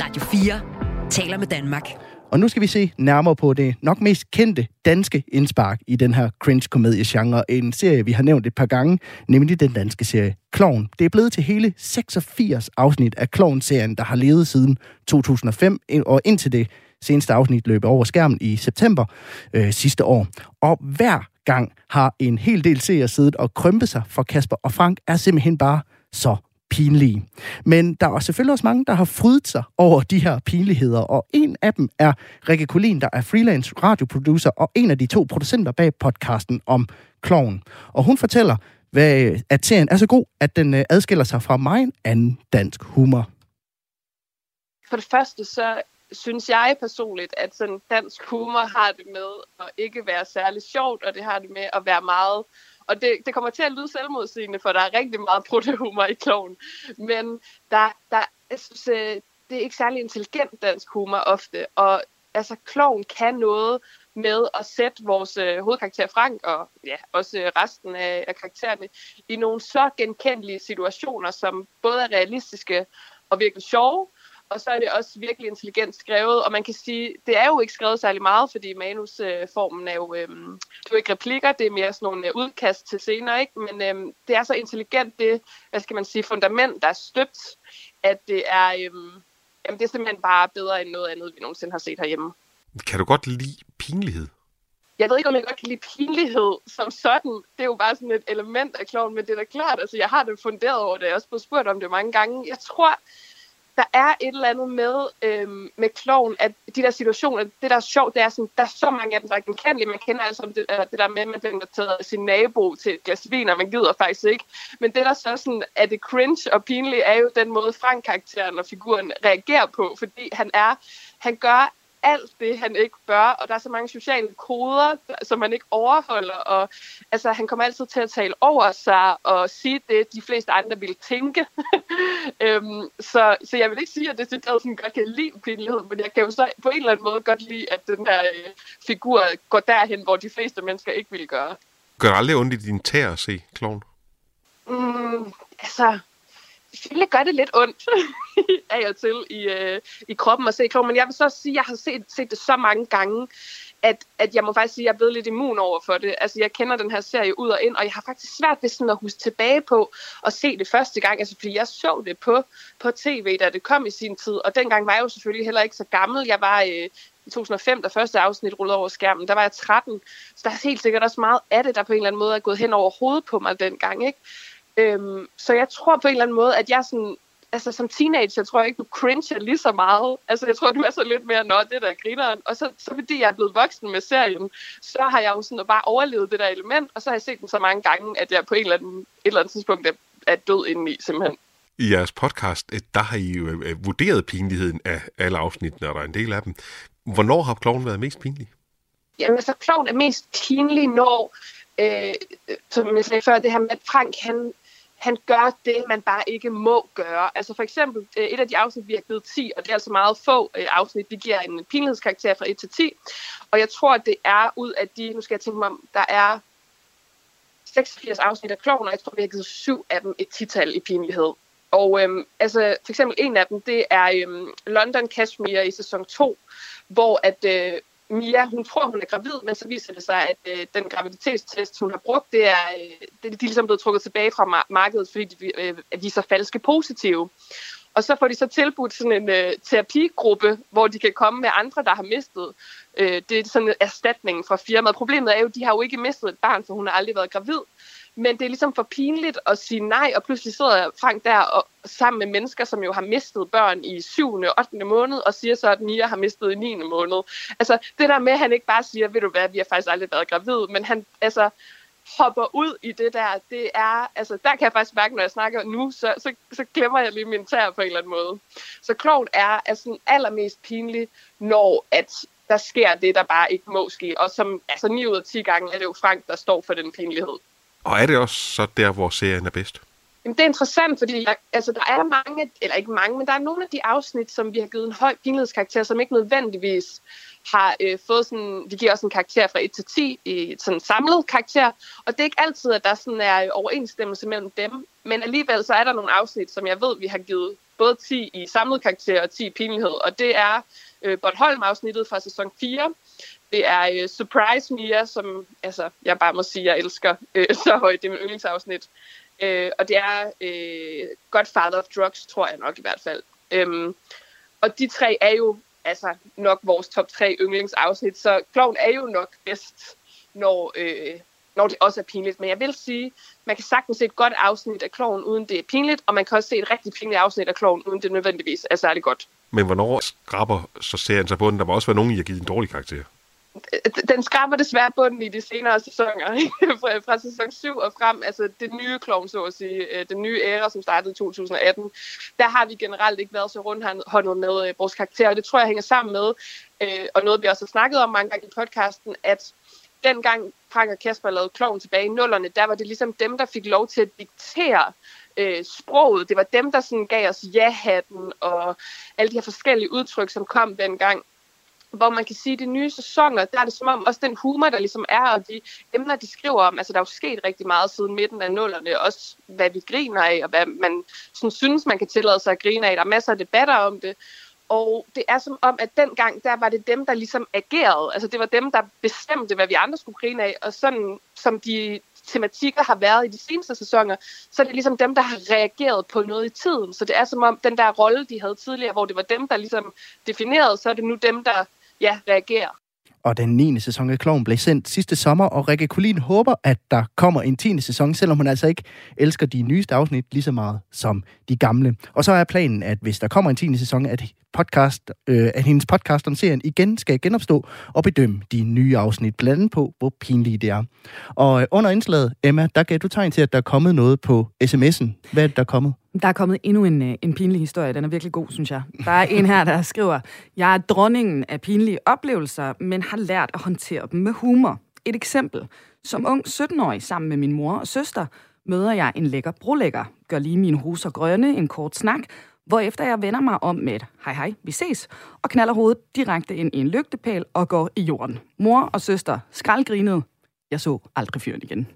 Radio 4 taler med Danmark. Og nu skal vi se nærmere på det nok mest kendte danske indspark i den her cringe-komediegenre. En serie, vi har nævnt et par gange, nemlig den danske serie Klovn. Det er blevet til hele 86 afsnit af Klovn-serien, der har levet siden 2005, og indtil det seneste afsnit løb over skærmen i september øh, sidste år. Og hver gang har en hel del seere siddet og krympet sig, for Kasper og Frank er simpelthen bare så pinlige. Men der er selvfølgelig også mange, der har frydet sig over de her pinligheder, og en af dem er Rikke Kulin, der er freelance radioproducer og en af de to producenter bag podcasten om kloven. Og hun fortæller, hvad, at serien er så god, at den øh, adskiller sig fra meget anden dansk humor. For det første, så synes jeg personligt, at sådan dansk humor har det med at ikke være særlig sjovt, og det har det med at være meget... Og det, det kommer til at lyde selvmodsigende, for der er rigtig meget protehumor i kloven. Men der, der, jeg synes, øh, det er ikke særlig intelligent dansk humor ofte. Og altså, kloven kan noget med at sætte vores øh, hovedkarakter Frank, og ja, også øh, resten af, af karaktererne, i nogle så genkendelige situationer, som både er realistiske og virkelig sjove, og så er det også virkelig intelligent skrevet, og man kan sige, det er jo ikke skrevet særlig meget, fordi manusformen er jo, øhm, det er jo ikke replikker, det er mere sådan nogle øh, udkast til scener, ikke? men øhm, det er så intelligent, det, hvad skal man sige, fundament, der er støbt, at det er, øhm, jamen, det er simpelthen bare bedre end noget andet, vi nogensinde har set herhjemme. Kan du godt lide pinlighed? Jeg ved ikke, om jeg godt kan lide pinlighed som sådan. Det er jo bare sådan et element af kloven, men det er da klart, altså jeg har det funderet over det, jeg har også blevet spurgt om det mange gange. Jeg tror, der er et eller andet med, øhm, med kloven, at de der situationer, det der er sjovt, det er sådan, der er så mange af dem, der er genkendelige. Man kender altså det, øh, det der med, at man bliver inviteret af sin nabo til et glas vin, og man gider faktisk ikke. Men det der så sådan, er det cringe og pinligt, er jo den måde Frank-karakteren og figuren reagerer på, fordi han er, han gør alt det, han ikke bør, og der er så mange sociale koder, som han ikke overholder, og altså, han kommer altid til at tale over sig og sige det, de fleste andre ville tænke. øhm, så, så jeg vil ikke sige, at det er sådan godt kan lide pinlighed, men jeg kan jo så på en eller anden måde godt lide, at den her øh, figur går derhen, hvor de fleste mennesker ikke ville gøre. Gør aldrig ondt i din tær at se kloven? Mm, altså, selvfølgelig gør det lidt ondt af og til i, øh, i kroppen at se klog, men jeg vil så sige, at jeg har set, set det så mange gange, at, at jeg må faktisk sige, at jeg er blevet lidt immun over for det. Altså, jeg kender den her serie ud og ind, og jeg har faktisk svært ved sådan at huske tilbage på og se det første gang, altså fordi jeg så det på, på tv, da det kom i sin tid, og dengang var jeg jo selvfølgelig heller ikke så gammel. Jeg var øh, i 2005, da første afsnit rullede over skærmen, der var jeg 13, så der er helt sikkert også meget af det, der på en eller anden måde er gået hen over hovedet på mig dengang, ikke? Øhm, så jeg tror på en eller anden måde, at jeg sådan altså som teenager, tror jeg ikke, du cringer lige så meget. Altså jeg tror, du er så lidt mere, nå, det der grineren. Og så, så fordi jeg er blevet voksen med serien, så har jeg jo sådan bare overlevet det der element, og så har jeg set den så mange gange, at jeg på en eller anden, et eller andet tidspunkt er, er død indeni, simpelthen. I jeres podcast, øh, der har I jo øh, vurderet pinligheden af alle afsnittene, og der er en del af dem. Hvornår har kloven været mest pinlig? Jamen, altså, kloven er mest pinlig, når, øh, som jeg sagde før, det her med, at Frank, han, han gør det, man bare ikke må gøre. Altså for eksempel, øh, et af de afsnit, vi har givet 10, og det er altså meget få øh, afsnit, vi giver en pinlighedskarakter fra 1 til 10. Og jeg tror, det er ud af de, nu skal jeg tænke mig om, der er 86 afsnit af Kloven, og jeg tror, vi har givet syv af dem et tital i pinlighed. Og øhm, altså, for eksempel en af dem, det er øhm, London Cashmere i sæson 2, hvor at øh, Mia, hun tror, hun er gravid, men så viser det sig, at øh, den graviditetstest, hun har brugt, det er, øh, det er ligesom blevet trukket tilbage fra markedet, fordi de øh, viser falske positive. Og så får de så tilbudt sådan en øh, terapigruppe, hvor de kan komme med andre, der har mistet. Øh, det er sådan en erstatning fra firmaet. Problemet er jo, at de har jo ikke mistet et barn, for hun har aldrig været gravid men det er ligesom for pinligt at sige nej, og pludselig sidder Frank der og, sammen med mennesker, som jo har mistet børn i 7. og 8. måned, og siger så, at Mia har mistet i 9. måned. Altså, det der med, at han ikke bare siger, ved du hvad, vi har faktisk aldrig været gravid, men han, altså, hopper ud i det der, det er, altså der kan jeg faktisk mærke, når jeg snakker nu, så, så, så glemmer jeg lige min tær på en eller anden måde. Så klogt er altså allermest pinlig, når at der sker det, der bare ikke må ske. Og som altså 9 ud af 10 gange er det jo Frank, der står for den pinlighed. Og er det også så der, hvor serien er bedst? Jamen, det er interessant, fordi jeg, altså, der er mange, eller ikke mange, men der er nogle af de afsnit, som vi har givet en høj pinlighedskarakter, som ikke nødvendigvis har øh, fået sådan, vi giver også en karakter fra 1 til 10 i sådan en samlet karakter, og det er ikke altid, at der sådan er øh, overensstemmelse mellem dem, men alligevel så er der nogle afsnit, som jeg ved, vi har givet både 10 i samlet karakter og 10 i pinlighed, og det er øh, Bornholm-afsnittet fra sæson 4, det er uh, Surprise Mia, som altså, jeg bare må sige, jeg elsker uh, så højt. Det er min yndlingsafsnit. Uh, og det er uh, Godfather of Drugs, tror jeg nok i hvert fald. Um, og de tre er jo altså nok vores top tre yndlingsafsnit, så Kloven er jo nok bedst, når, øh, når det også er pinligt. Men jeg vil sige, man kan sagtens se et godt afsnit af Kloven, uden det er pinligt, og man kan også se et rigtig pinligt afsnit af Kloven, uden det nødvendigvis er særlig godt. Men hvornår skraber så serien sig på den? Der må også være nogen, I har givet en dårlig karakter Øh, den skraber desværre bunden i de senere sæsoner, fra, fra sæson 7 og frem, altså det nye klovn, så at sige, øh, den nye æra, som startede i 2018, der har vi generelt ikke været så rundhåndet med øh, vores karakterer, og det tror jeg hænger sammen med, og noget vi også har snakket om mange gange i podcasten, at dengang Frank og Kasper lavede klovn tilbage i nullerne, der var det ligesom dem, der fik lov til at diktere øh, sproget. Det var dem, der sådan gav os ja-hatten og alle de her forskellige udtryk, som kom dengang hvor man kan sige, at de nye sæsoner, der er det som om også den humor, der ligesom er, og de emner, de skriver om, altså der er jo sket rigtig meget siden midten af nullerne, også hvad vi griner af, og hvad man sådan, synes, man kan tillade sig at grine af. Der er masser af debatter om det, og det er som om, at dengang, der var det dem, der ligesom agerede. Altså det var dem, der bestemte, hvad vi andre skulle grine af, og sådan som de tematikker har været i de seneste sæsoner, så er det ligesom dem, der har reageret på noget i tiden. Så det er som om, den der rolle, de havde tidligere, hvor det var dem, der ligesom definerede, så er det nu dem, der ja, reagerer. Og den 9. sæson af Kloven blev sendt sidste sommer, og Rikke Kulin håber, at der kommer en 10. sæson, selvom hun altså ikke elsker de nyeste afsnit lige så meget som de gamle. Og så er planen, at hvis der kommer en 10. sæson, at, podcast, øh, at hendes podcast om serien igen skal genopstå og bedømme de nye afsnit, blandt andet på, hvor pinlige det er. Og øh, under indslaget, Emma, der gav du tegn til, at der er kommet noget på sms'en. Hvad er det, der er kommet? Der er kommet endnu en, øh, en pinlig historie. Den er virkelig god, synes jeg. Der er en her, der skriver, jeg er dronningen af pinlige oplevelser, men har lært at håndtere dem med humor. Et eksempel. Som ung 17-årig sammen med min mor og søster, møder jeg en lækker brolægger, gør lige mine hoser grønne, en kort snak, hvorefter jeg vender mig om med et hej hej, vi ses, og knaller hovedet direkte ind i en lygtepæl og går i jorden. Mor og søster skraldgrinede. Jeg så aldrig fyren igen.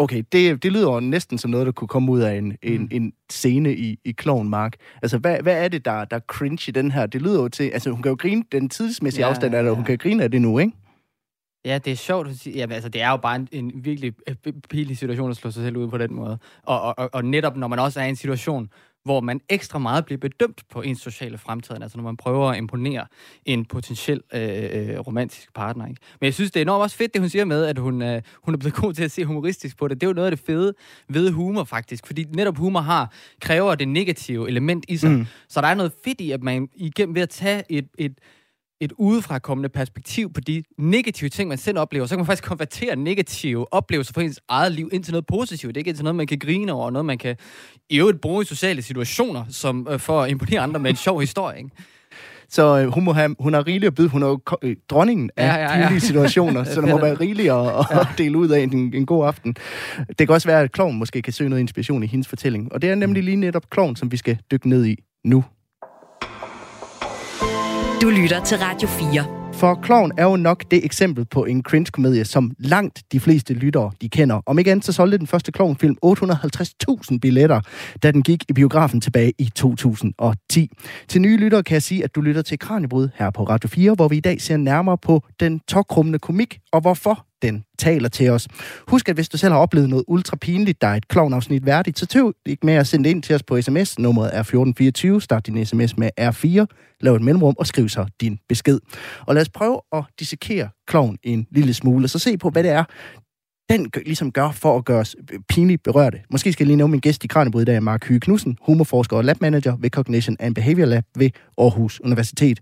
Okay, det, det lyder jo næsten som noget, der kunne komme ud af en, en, mm. en scene i, i Mark. Altså, hvad, hvad er det, der, der er cringe i den her? Det lyder jo til... Altså, hun kan jo grine den tidsmæssige ja, afstand, eller ja. hun kan grine af det nu, ikke? Ja, det er sjovt at sige. Jamen, altså, det er jo bare en, en virkelig pinlig situation at slå sig selv ud på den måde. Og, og, og netop når man også er i en situation, hvor man ekstra meget bliver bedømt på ens sociale fremtiden, altså når man prøver at imponere en potentiel øh, øh, romantisk partner. Ikke? Men jeg synes, det er enormt også fedt, det hun siger med, at hun, øh, hun er blevet god til at se humoristisk på det. Det er jo noget af det fede ved humor, faktisk, fordi netop humor har, kræver det negative element i sig. Mm. Så der er noget fedt i, at man igennem ved at tage et, et et udefrakommende perspektiv på de negative ting, man selv oplever, så kan man faktisk konvertere negative oplevelser for ens eget liv ind til noget positivt. Det er ikke til noget, man kan grine over, noget, man kan i øvrigt bruge i sociale situationer, som øh, for at imponere andre med en sjov historie. Ikke? Så øh, hun, må have, hun har rigeligt at byde. Hun er jo øh, dronningen af Ja, ja, ja. situationer, så der må være rigeligt at, at dele ud af en, en god aften. Det kan også være, at Kloven måske kan søge noget inspiration i hendes fortælling. Og det er nemlig lige netop Kloven, som vi skal dykke ned i nu. Du lytter til Radio 4. For Kloven er jo nok det eksempel på en cringe-komedie, som langt de fleste lyttere de kender. Om ikke andet, så solgte den første Kloven-film 850.000 billetter, da den gik i biografen tilbage i 2010. Til nye lyttere kan jeg sige, at du lytter til Kranjebrud her på Radio 4, hvor vi i dag ser nærmere på den tokrummende komik, og hvorfor den taler til os. Husk, at hvis du selv har oplevet noget ultra pinligt, der er et klovnafsnit værdigt, så tøv ikke med at sende det ind til os på sms. Nummeret er 1424. Start din sms med R4. Lav et mellemrum og skriv så din besked. Og lad os prøve at dissekere kloven en lille smule, og så se på, hvad det er, den gør, ligesom gør for at gøre os pinligt berørte. Måske skal jeg lige nævne min gæst i Kranjebrud i dag, Mark Hyge Knudsen, humorforsker og labmanager ved Cognition and Behavior Lab ved Aarhus Universitet.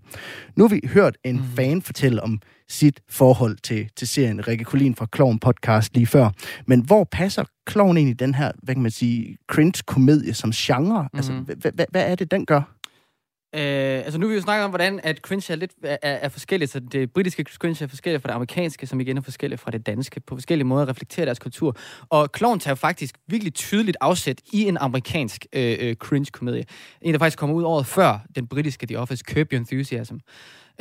Nu har vi hørt en mm. fan fortælle om sit forhold til, til serien Rikke Kolin fra Kloven Podcast lige før. Men hvor passer Kloven ind i den her, hvad kan man sige, cringe-komedie som genre? Mm. Altså, hvad, er det, den gør? Øh, altså nu vil vi jo snakke om, hvordan at cringe er lidt er, er forskelligt. Så det britiske cringe er forskelligt fra det amerikanske, som igen er forskelligt fra det danske. På forskellige måder reflekterer deres kultur. Og Clown tager faktisk virkelig tydeligt afsæt i en amerikansk øh, øh, cringe-komedie. En, der faktisk kommer ud året før den britiske The Office, Curb Your Enthusiasm.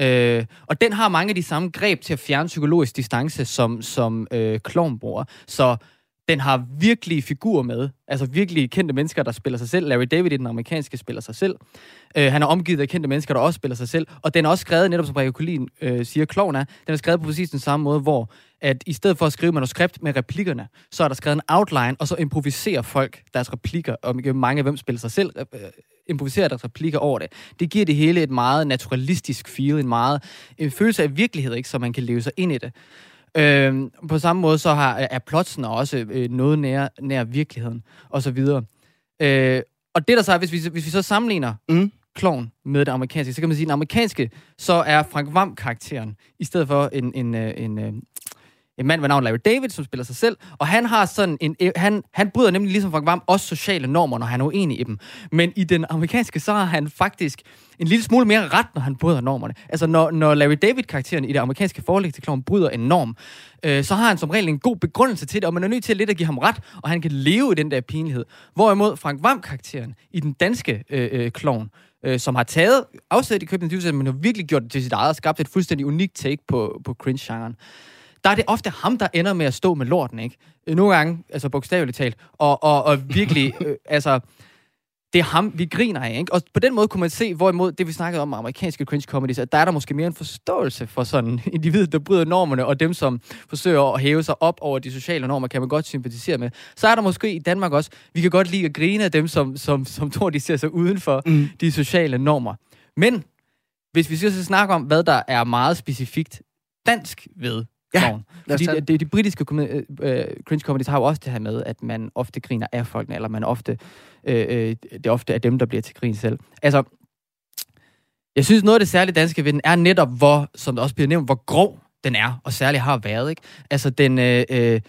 Øh, og den har mange af de samme greb til at fjerne psykologisk distance, som, som øh, Klovn bruger. Så den har virkelig figurer med. Altså virkelig kendte mennesker, der spiller sig selv. Larry David i den amerikanske spiller sig selv. Øh, han er omgivet af kendte mennesker, der også spiller sig selv. Og den er også skrevet, netop som Rikke Collin øh, siger, Kloven er, den er skrevet på præcis den samme måde, hvor at i stedet for at skrive manuskript med replikkerne, så er der skrevet en outline, og så improviserer folk deres replikker, og mange af hvem spiller sig selv, øh, øh improviserer deres replikker over det. Det giver det hele et meget naturalistisk feel, en meget en følelse af virkelighed, ikke, så man kan leve sig ind i det. Øhm, på samme måde så har, er plotsene også øh, noget nær, nær virkeligheden, og så videre. Øh, og det der så er, hvis vi, hvis vi så sammenligner mm. Kloven med det amerikanske, så kan man sige, at den amerikanske, så er Frank Vam-karakteren, i stedet for en, en, en, en, øh, en mand ved navn Larry David, som spiller sig selv, og han har sådan en, e- han, han bryder nemlig ligesom Frank Vam også sociale normer, når han er uenig i dem. Men i den amerikanske, så har han faktisk en lille smule mere ret, når han bryder normerne. Altså, når, når Larry David-karakteren i det amerikanske forlæg til Kloven bryder en norm, øh, så har han som regel en god begrundelse til det, og man er nødt til lidt at give ham ret, og han kan leve i den der pinlighed. Hvorimod Frank Vam-karakteren i den danske øh, øh, Kloven, øh, som har taget afsæt i København men har virkelig gjort det til sit eget, og skabt et fuldstændig unikt take på, på cringe-genren der er det ofte ham, der ender med at stå med lorten, ikke? Nogle gange, altså bogstaveligt talt, og, og, og virkelig, øh, altså, det er ham, vi griner af, ikke? Og på den måde kunne man se, hvorimod det, vi snakkede om amerikanske cringe comedies, at der er der måske mere en forståelse for sådan individet, der bryder normerne, og dem, som forsøger at hæve sig op over de sociale normer, kan man godt sympatisere med. Så er der måske i Danmark også, vi kan godt lide at grine af dem, som, som, som tror, de ser sig uden for mm. de sociale normer. Men hvis vi så snakke om, hvad der er meget specifikt dansk ved Ja, Fordi det, det, de britiske øh, øh, cringe comedies har jo også det her med, at man ofte griner af folkene, eller man ofte, øh, øh, det ofte er dem, der bliver til grin selv. Altså, jeg synes, noget af det særlige danske ved den er netop, hvor, som det også bliver nævnt, hvor grov den er, og særligt har været. Ikke? Altså, den... Øh, øh,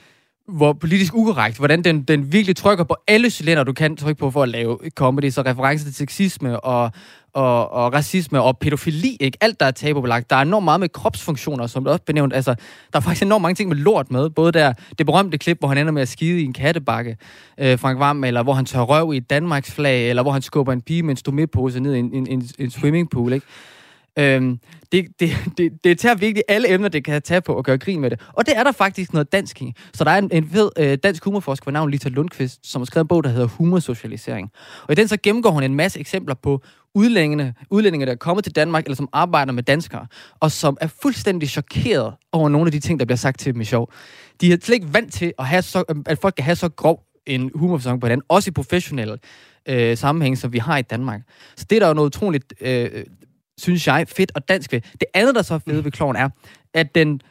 hvor politisk ukorrekt, hvordan den, den virkelig trykker på alle cylinder, du kan trykke på for at lave comedy, så referencer til sexisme og, og, og racisme og pædofili, ikke? Alt, der er tabubelagt. Der er enormt meget med kropsfunktioner, som det også benævnt. Altså, der er faktisk enormt mange ting med lort med. Både der, det berømte klip, hvor han ender med at skide i en kattebakke, øh, Frank Vam, eller hvor han tør røv i et Danmarks flag, eller hvor han skubber en pige med en stomipose ned i en, en, en, en swimmingpool, ikke? Øhm, det, det, det, det tager virkelig alle emner, det kan tage på og gøre grin med det. Og det er der faktisk noget dansk i. Så der er en, en fed øh, dansk humorforsker ved navn Lita Lundqvist, som har skrevet en bog, der hedder Humorsocialisering. Og i den så gennemgår hun en masse eksempler på udlændinge, udlændinge, der er kommet til Danmark, eller som arbejder med danskere, og som er fuldstændig chokeret over nogle af de ting, der bliver sagt til dem i sjov. De er slet ikke vant til, at, have så, at folk kan have så grov en humorfacon på den, også i professionelle øh, sammenhæng, som vi har i Danmark. Så det er der jo noget utroligt, øh, synes jeg, fedt og dansk ved. Det andet, der så er fedt ved kloven, er, at den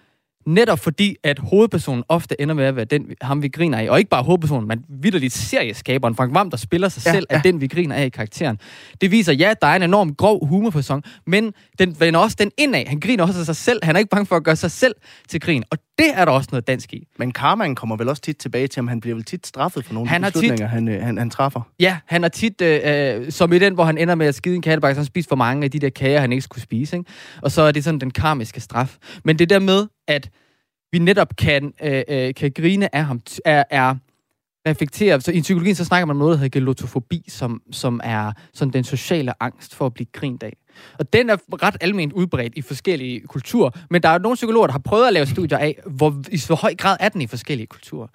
netop fordi, at hovedpersonen ofte ender med at være den, ham vi griner af. Og ikke bare hovedpersonen, men vidderligt serieskaberen Frank Vam, der spiller sig ja, selv, ja. er den, vi griner af i karakteren. Det viser, ja, der er en enorm grov humorfasong, men den vender også den indad. Han griner også af sig selv. Han er ikke bange for at gøre sig selv til grin. Og det er der også noget dansk i. Men karmaen kommer vel også tit tilbage til ham. Han bliver vel tit straffet for nogle han af de beslutninger, tit, han, øh, han, han træffer. Ja, han er tit, øh, øh, som i den, hvor han ender med at skide en kattebakke, så han spiser for mange af de der kager, han ikke skulle spise. Ikke? Og så er det sådan den karmiske straf. Men det der med, at vi netop kan, øh, øh, kan grine af ham, er, er reflektere. Så i psykologien så snakker man om noget, der hedder gelotofobi, som, som er sådan den sociale angst for at blive grint af. Og den er ret almindeligt udbredt i forskellige kulturer, men der er nogle psykologer, der har prøvet at lave studier af, hvor, i hvor høj grad er den i forskellige kulturer.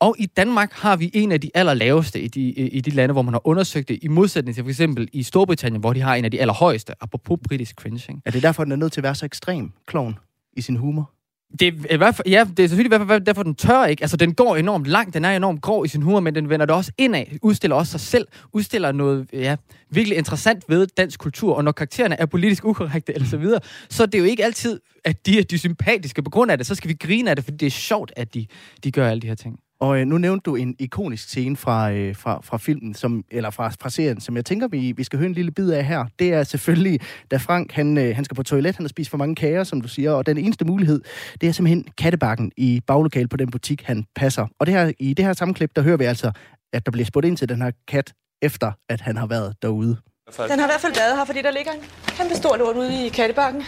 Og i Danmark har vi en af de allerlaveste i de, i de lande, hvor man har undersøgt det, i modsætning til for eksempel i Storbritannien, hvor de har en af de allerhøjeste, apropos britisk cringing. Er det derfor, den er nødt til at være så ekstrem, klovn, i sin humor? Det er, i hvert fald, ja, det er selvfølgelig i hvert fald derfor, den tør ikke. Altså, den går enormt langt, den er enormt grov i sin humor, men den vender det også indad, udstiller også sig selv, udstiller noget ja, virkelig interessant ved dansk kultur, og når karaktererne er politisk ukorrekte eller så videre, så er det jo ikke altid, at de er de sympatiske på grund af det. Så skal vi grine af det, fordi det er sjovt, at de, de gør alle de her ting. Og øh, nu nævnte du en ikonisk scene fra, øh, fra, fra filmen, som, eller fra, fra serien, som jeg tænker, vi, vi skal høre en lille bid af her. Det er selvfølgelig, da Frank han, øh, han skal på toilet, han har spist for mange kager, som du siger, og den eneste mulighed, det er simpelthen kattebakken i baglokalet på den butik, han passer. Og det her, i det her samme klip, der hører vi altså, at der bliver spurgt ind til den her kat, efter at han har været derude. Den har i hvert fald været her, fordi der ligger en kæmpe stor lort ude i kattebakken.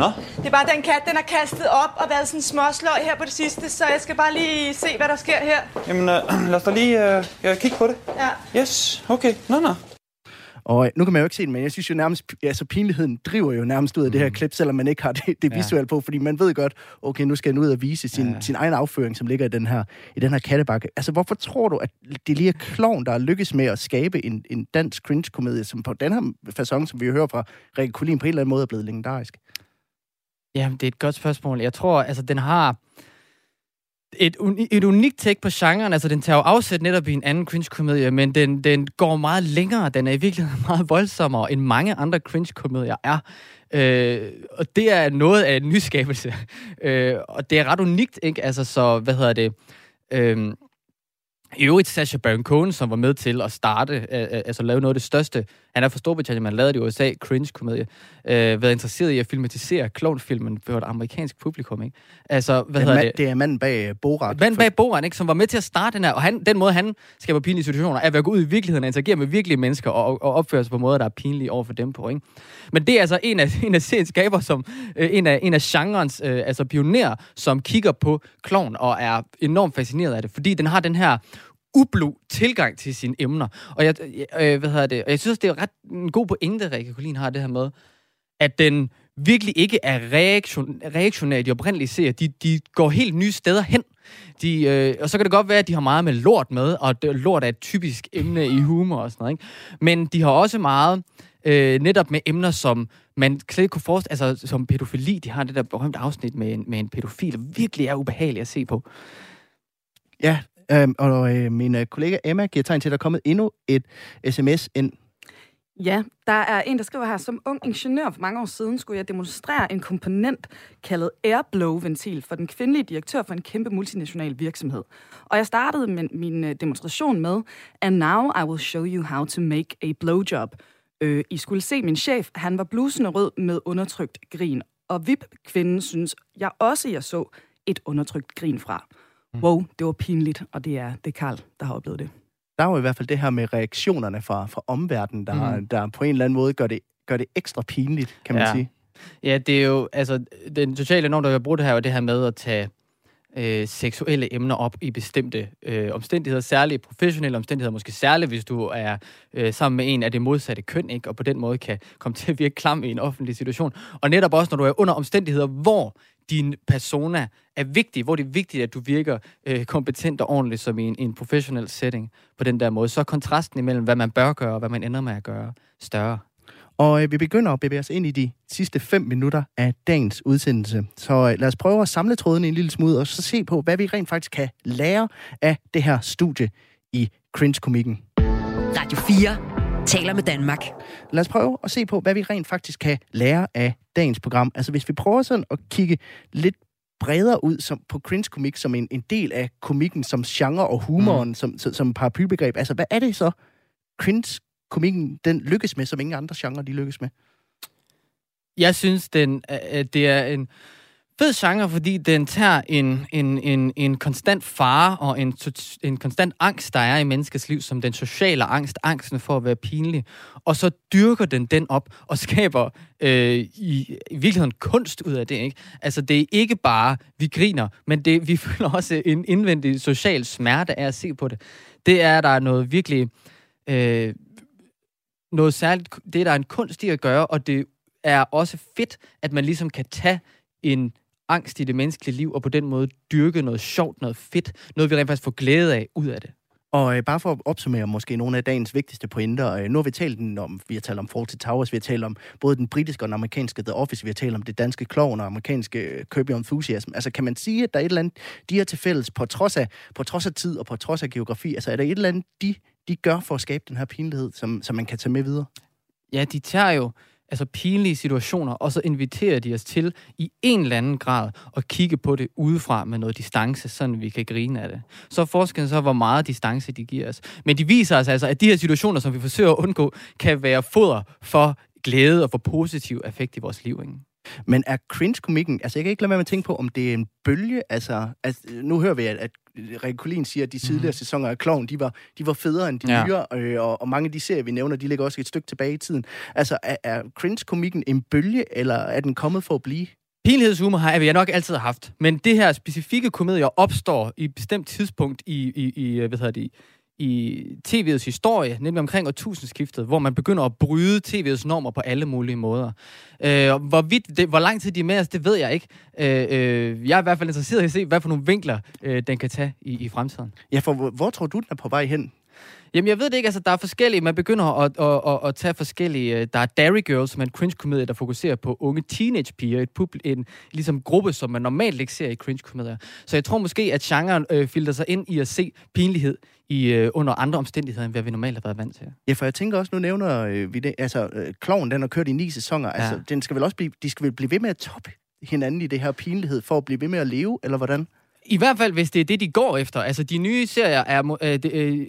Nå? Det er bare den kat, den har kastet op og været sådan småsløj her på det sidste, så jeg skal bare lige se, hvad der sker her. Jamen, øh, lad os da lige øh, kigge på det. Ja. Yes, okay. Nå, nå. Og øh, nu kan man jo ikke se det, men jeg synes jo nærmest, altså pinligheden driver jo nærmest ud af mm. det her klip, selvom man ikke har det, det visuelle på, fordi man ved godt, okay, nu skal han ud og vise sin, ja. sin egen afføring, som ligger i den her, i den her kattebakke. Altså, hvorfor tror du, at det lige er klovn, der er lykkes med at skabe en, en dansk cringe-komedie, som på den her façon, som vi jo hører fra Rikke Kulin, på en eller anden måde er blevet legendarisk? Ja, det er et godt spørgsmål. Jeg tror, altså, den har et, et unikt take på genren. Altså, den tager jo afsæt netop i en anden cringe-komedie, men den, den går meget længere. Den er i virkeligheden meget voldsommere, end mange andre cringe-komedier er. Øh, og det er noget af en nyskabelse. Øh, og det er ret unikt, ikke? Altså, så, hvad hedder det... Øh, i øvrigt Sasha Baron Cohen, som var med til at starte, øh, øh altså lave noget af det største. Han er fra Storbritannien, man lavede det i USA, cringe-komedie. Øh, været interesseret i at filmatisere klovnfilmen for et amerikansk publikum, ikke? Altså, hvad hedder det? Det er manden bag Borat. Manden bag Borat, ikke? Som var med til at starte den her. Og han, den måde, han skaber pinlige situationer, er ved at gå ud i virkeligheden og interagere med virkelige mennesker og, og opføre sig på måder, der er pinlige over for dem på, ikke? Men det er altså en af, en af seriens skaber, som øh, en, af, en af genrens øh, altså pionerer, som kigger på klovn og er enormt fascineret af det, fordi den har den her ublu tilgang til sine emner. Og jeg, øh, hvad hedder det? Og jeg synes, det er ret en god pointe, Rikke Kolin har det her med, at den virkelig ikke er reaktion, reaktionære, de oprindelige serier. De, de går helt nye steder hen. De, øh, og så kan det godt være, at de har meget med lort med, og det, lort er et typisk emne i humor og sådan noget. Ikke? Men de har også meget øh, netop med emner, som man slet ikke kunne forestille, altså som pædofili. De har det der berømte afsnit med en, med en pædofil, der virkelig er ubehageligt at se på. Ja, Øhm, og øh, min øh, kollega Emma giver tegn til, at der er kommet endnu et sms ind. Ja, der er en, der skriver her, som ung ingeniør for mange år siden skulle jeg demonstrere en komponent kaldet Airblow-ventil for den kvindelige direktør for en kæmpe multinational virksomhed. Og jeg startede min, min demonstration med, and now I will show you how to make a blowjob. Øh, I skulle se min chef, han var blusende rød med undertrykt grin. Og VIP-kvinden synes jeg også, jeg så et undertrykt grin fra. Mm. Wow, det var pinligt, og det er, det er Karl, der har oplevet det. Der er jo i hvert fald det her med reaktionerne fra, fra omverdenen, der, mm. der på en eller anden måde gør det, gør det ekstra pinligt, kan man ja. sige. Ja, det er jo, altså, den sociale norm, der har brugt det her, er det her med at tage øh, seksuelle emner op i bestemte øh, omstændigheder, særlige professionelle omstændigheder, måske særligt, hvis du er øh, sammen med en af det modsatte køn, ikke? og på den måde kan komme til at virke klam i en offentlig situation. Og netop også, når du er under omstændigheder, hvor din persona er vigtig, hvor det er vigtigt, at du virker øh, kompetent og ordentligt som i en, en professionel setting på den der måde, så er kontrasten imellem, hvad man bør gøre og hvad man ender med at gøre, større. Og øh, vi begynder at bevæge os ind i de sidste fem minutter af dagens udsendelse. Så øh, lad os prøve at samle trådene en lille smule, og så se på, hvad vi rent faktisk kan lære af det her studie i cringe-komikken. Radio 4 taler med Danmark. Lad os prøve at se på, hvad vi rent faktisk kan lære af dagens program. Altså hvis vi prøver sådan at kigge lidt bredere ud som, på cringe-komik som en, en del af komikken, som genre og humoren, mm. som, som, som paraplybegreb. Altså hvad er det så, cringe-komikken den lykkes med, som ingen andre genre de lykkes med? Jeg synes, den, at det er en fed genre, fordi den tager en, en, en, en konstant fare og en, en konstant angst, der er i menneskets liv, som den sociale angst, angsten for at være pinlig, og så dyrker den den op og skaber øh, i, i virkeligheden kunst ud af det. Ikke? Altså, det er ikke bare, vi griner, men det, vi føler også en indvendig social smerte af at se på det. Det er, der er noget virkelig... Øh, noget særligt, det er der er en kunst i at gøre, og det er også fedt, at man ligesom kan tage en angst i det menneskelige liv, og på den måde dyrke noget sjovt, noget fedt, noget vi rent faktisk får glæde af ud af det. Og øh, bare for at opsummere måske nogle af dagens vigtigste pointer. Øh, nu har vi talt om, vi har talt om Fawlty Towers, vi har talt om både den britiske og den amerikanske The Office, vi har talt om det danske Klovn og amerikanske øh, Kirby Enthusiasm. Altså kan man sige, at der er et eller andet, de her til fælles, på trods af, på trods af tid og på trods af geografi, altså er der et eller andet, de, de gør for at skabe den her pinlighed, som, som man kan tage med videre? Ja, de tager jo altså pinlige situationer, og så inviterer de os til i en eller anden grad at kigge på det udefra med noget distance, så vi kan grine af det. Så er forskellen så, hvor meget distance de giver os. Men de viser os altså, at de her situationer, som vi forsøger at undgå, kan være foder for glæde og for positiv effekt i vores liv. Ikke? Men er cringe-komikken, altså jeg kan ikke lade være med at tænke på, om det er en bølge, altså, altså nu hører vi, at, at Rikke Collin siger, at de tidligere mm. sæsoner af Kloven, de var, de var federe end de ja. nyere, øh, og, og mange af de serier, vi nævner, de ligger også et stykke tilbage i tiden. Altså, er, er cringe-komikken en bølge, eller er den kommet for at blive? Pinlighedshumor har jeg nok altid haft, men det her specifikke komedier opstår i et bestemt tidspunkt i, i, i hvad hedder det, i tv'ets historie, nemlig omkring årtusindskiftet, hvor man begynder at bryde tv'ets normer på alle mulige måder. Øh, hvorvidt det, hvor lang tid de er med os, det ved jeg ikke. Øh, øh, jeg er i hvert fald interesseret i at se, hvad for nogle vinkler øh, den kan tage i, i fremtiden. Ja, for hvor, hvor tror du, den er på vej hen? Jamen, jeg ved det ikke. Altså, der er forskellige. Man begynder at, at, at, at tage forskellige... øh, Der er Dairy Girls, som er en cringe-komedie, der fokuserer på unge teenage-piger. Et pub, en ligesom, gruppe, som man normalt ikke ser i cringe-komedier. Så jeg tror måske, at genren øh, filter sig ind i at se pinlighed i, øh, under andre omstændigheder, end hvad vi normalt har været vant til. Ja, for jeg tænker også, nu nævner øh, vi det, altså, øh, Kloven, den har kørt i ni sæsoner. Ja. Altså, den skal vel også blive, de skal vel blive ved med at toppe hinanden i det her pinlighed, for at blive ved med at leve, eller hvordan? I hvert fald, hvis det er det, de går efter. Altså, de nye serier er, øh, de, øh,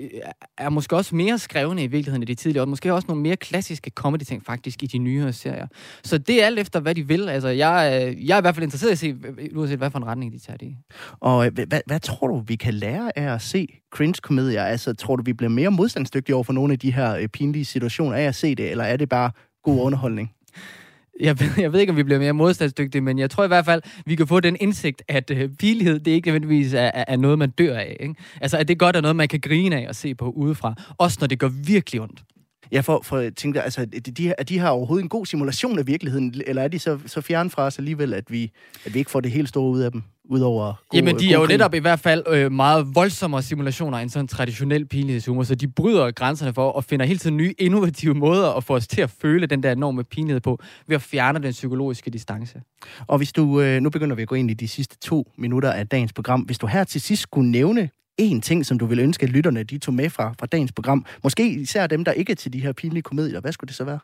er måske også mere skrevne i virkeligheden end de tidligere. Og måske også nogle mere klassiske comedy-ting faktisk i de nyere serier. Så det er alt efter, hvad de vil. Altså, jeg, øh, jeg er i hvert fald interesseret i at se, uanset hvad for en retning de tager det i. Og øh, hvad, hvad tror du, vi kan lære af at se cringe-komedier? Altså, tror du, vi bliver mere modstandsdygtige over for nogle af de her øh, pinlige situationer af at se det, eller er det bare god underholdning? Jeg ved, jeg ved ikke, om vi bliver mere modstandsdygtige, men jeg tror i hvert fald, vi kan få den indsigt, at øh, pilighed, det ikke nødvendigvis er, er, er noget, man dør af. Ikke? Altså, at det godt er noget, man kan grine af og se på udefra. Også når det gør virkelig ondt. Ja, for, for jeg tænkte, altså, de, er de her overhovedet en god simulation af virkeligheden, eller er de så, så fjern fra os alligevel, at vi, at vi ikke får det helt store ud af dem, udover god, Jamen, de god er jo grin? netop i hvert fald øh, meget voldsommere simulationer end sådan traditionel pinlighedshumor, så de bryder grænserne for og finder hele tiden nye, innovative måder at få os til at føle den der enorme pinlighed på, ved at fjerne den psykologiske distance. Og hvis du, øh, nu begynder vi at gå ind i de sidste to minutter af dagens program. Hvis du her til sidst skulle nævne en ting, som du vil ønske, at lytterne de tog med fra, fra dagens program, måske især dem, der ikke er til de her pinlige komedier, hvad skulle det så være?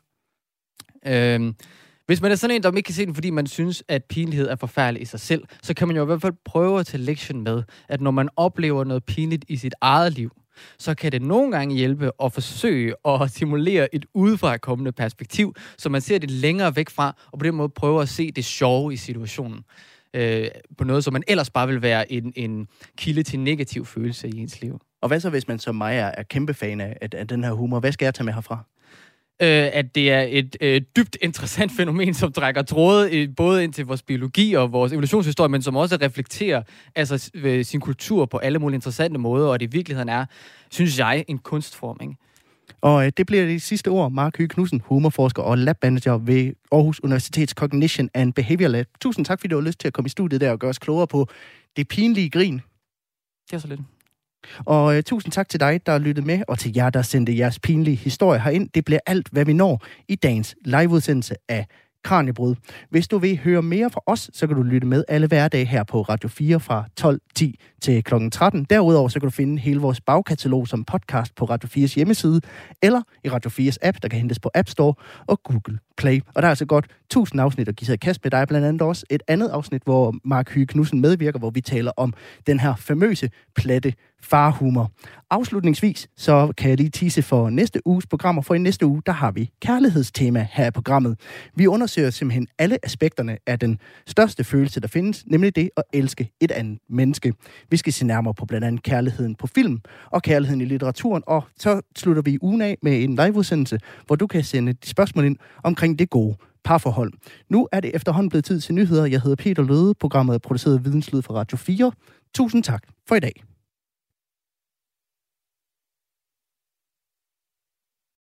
Øhm, hvis man er sådan en, der ikke kan se den, fordi man synes, at pinlighed er forfærdelig i sig selv, så kan man jo i hvert fald prøve at tage lektion med, at når man oplever noget pinligt i sit eget liv, så kan det nogle gange hjælpe at forsøge at simulere et udefra kommende perspektiv, så man ser det længere væk fra, og på den måde prøver at se det sjove i situationen. Øh, på noget, som man ellers bare vil være en, en kilde til negativ følelse i ens liv. Og hvad så, hvis man som mig er, er kæmpe fan af, af, af den her humor? Hvad skal jeg tage med herfra? øh, at det er et øh, dybt interessant fænomen, som trækker tråde øh, både ind til vores biologi og vores evolutionshistorie, men som også reflekterer altså, øh, sin kultur på alle mulige interessante måder, og det i virkeligheden er, synes jeg, en kunstform. Ikke? Og øh, det bliver de sidste ord. Mark Hyge Knudsen, humorforsker og labmanager ved Aarhus Universitets Cognition and Behavior Lab. Tusind tak, fordi du har lyst til at komme i studiet der og gøre os klogere på det pinlige grin. Det er så lidt. Og øh, tusind tak til dig, der har lyttet med, og til jer, der sendte jeres pinlige historie herind. Det bliver alt, hvad vi når i dagens liveudsendelse af Kranjebrud. Hvis du vil høre mere fra os, så kan du lytte med alle hverdage her på Radio 4 fra 12.10 til kl. 13. Derudover så kan du finde hele vores bagkatalog som podcast på Radio 4's hjemmeside, eller i Radio 4's app, der kan hentes på App Store og Google Play. Og der er altså godt 1000 afsnit og de hedder kast med. Der er blandt andet også et andet afsnit, hvor Mark Hyge Knudsen medvirker, hvor vi taler om den her famøse platte farhumor. Afslutningsvis, så kan jeg lige tise for næste uges programmer, for i næste uge, der har vi kærlighedstema her i programmet. Vi undersøger simpelthen alle aspekterne af den største følelse, der findes, nemlig det at elske et andet menneske. Vi skal se nærmere på blandt andet kærligheden på film og kærligheden i litteraturen, og så slutter vi ugen af med en liveudsendelse, hvor du kan sende spørgsmål ind omkring det gode parforhold. Nu er det efterhånden blevet tid til nyheder. Jeg hedder Peter Løde. Programmet er produceret af Videnslyd for Radio 4. Tusind tak for i dag.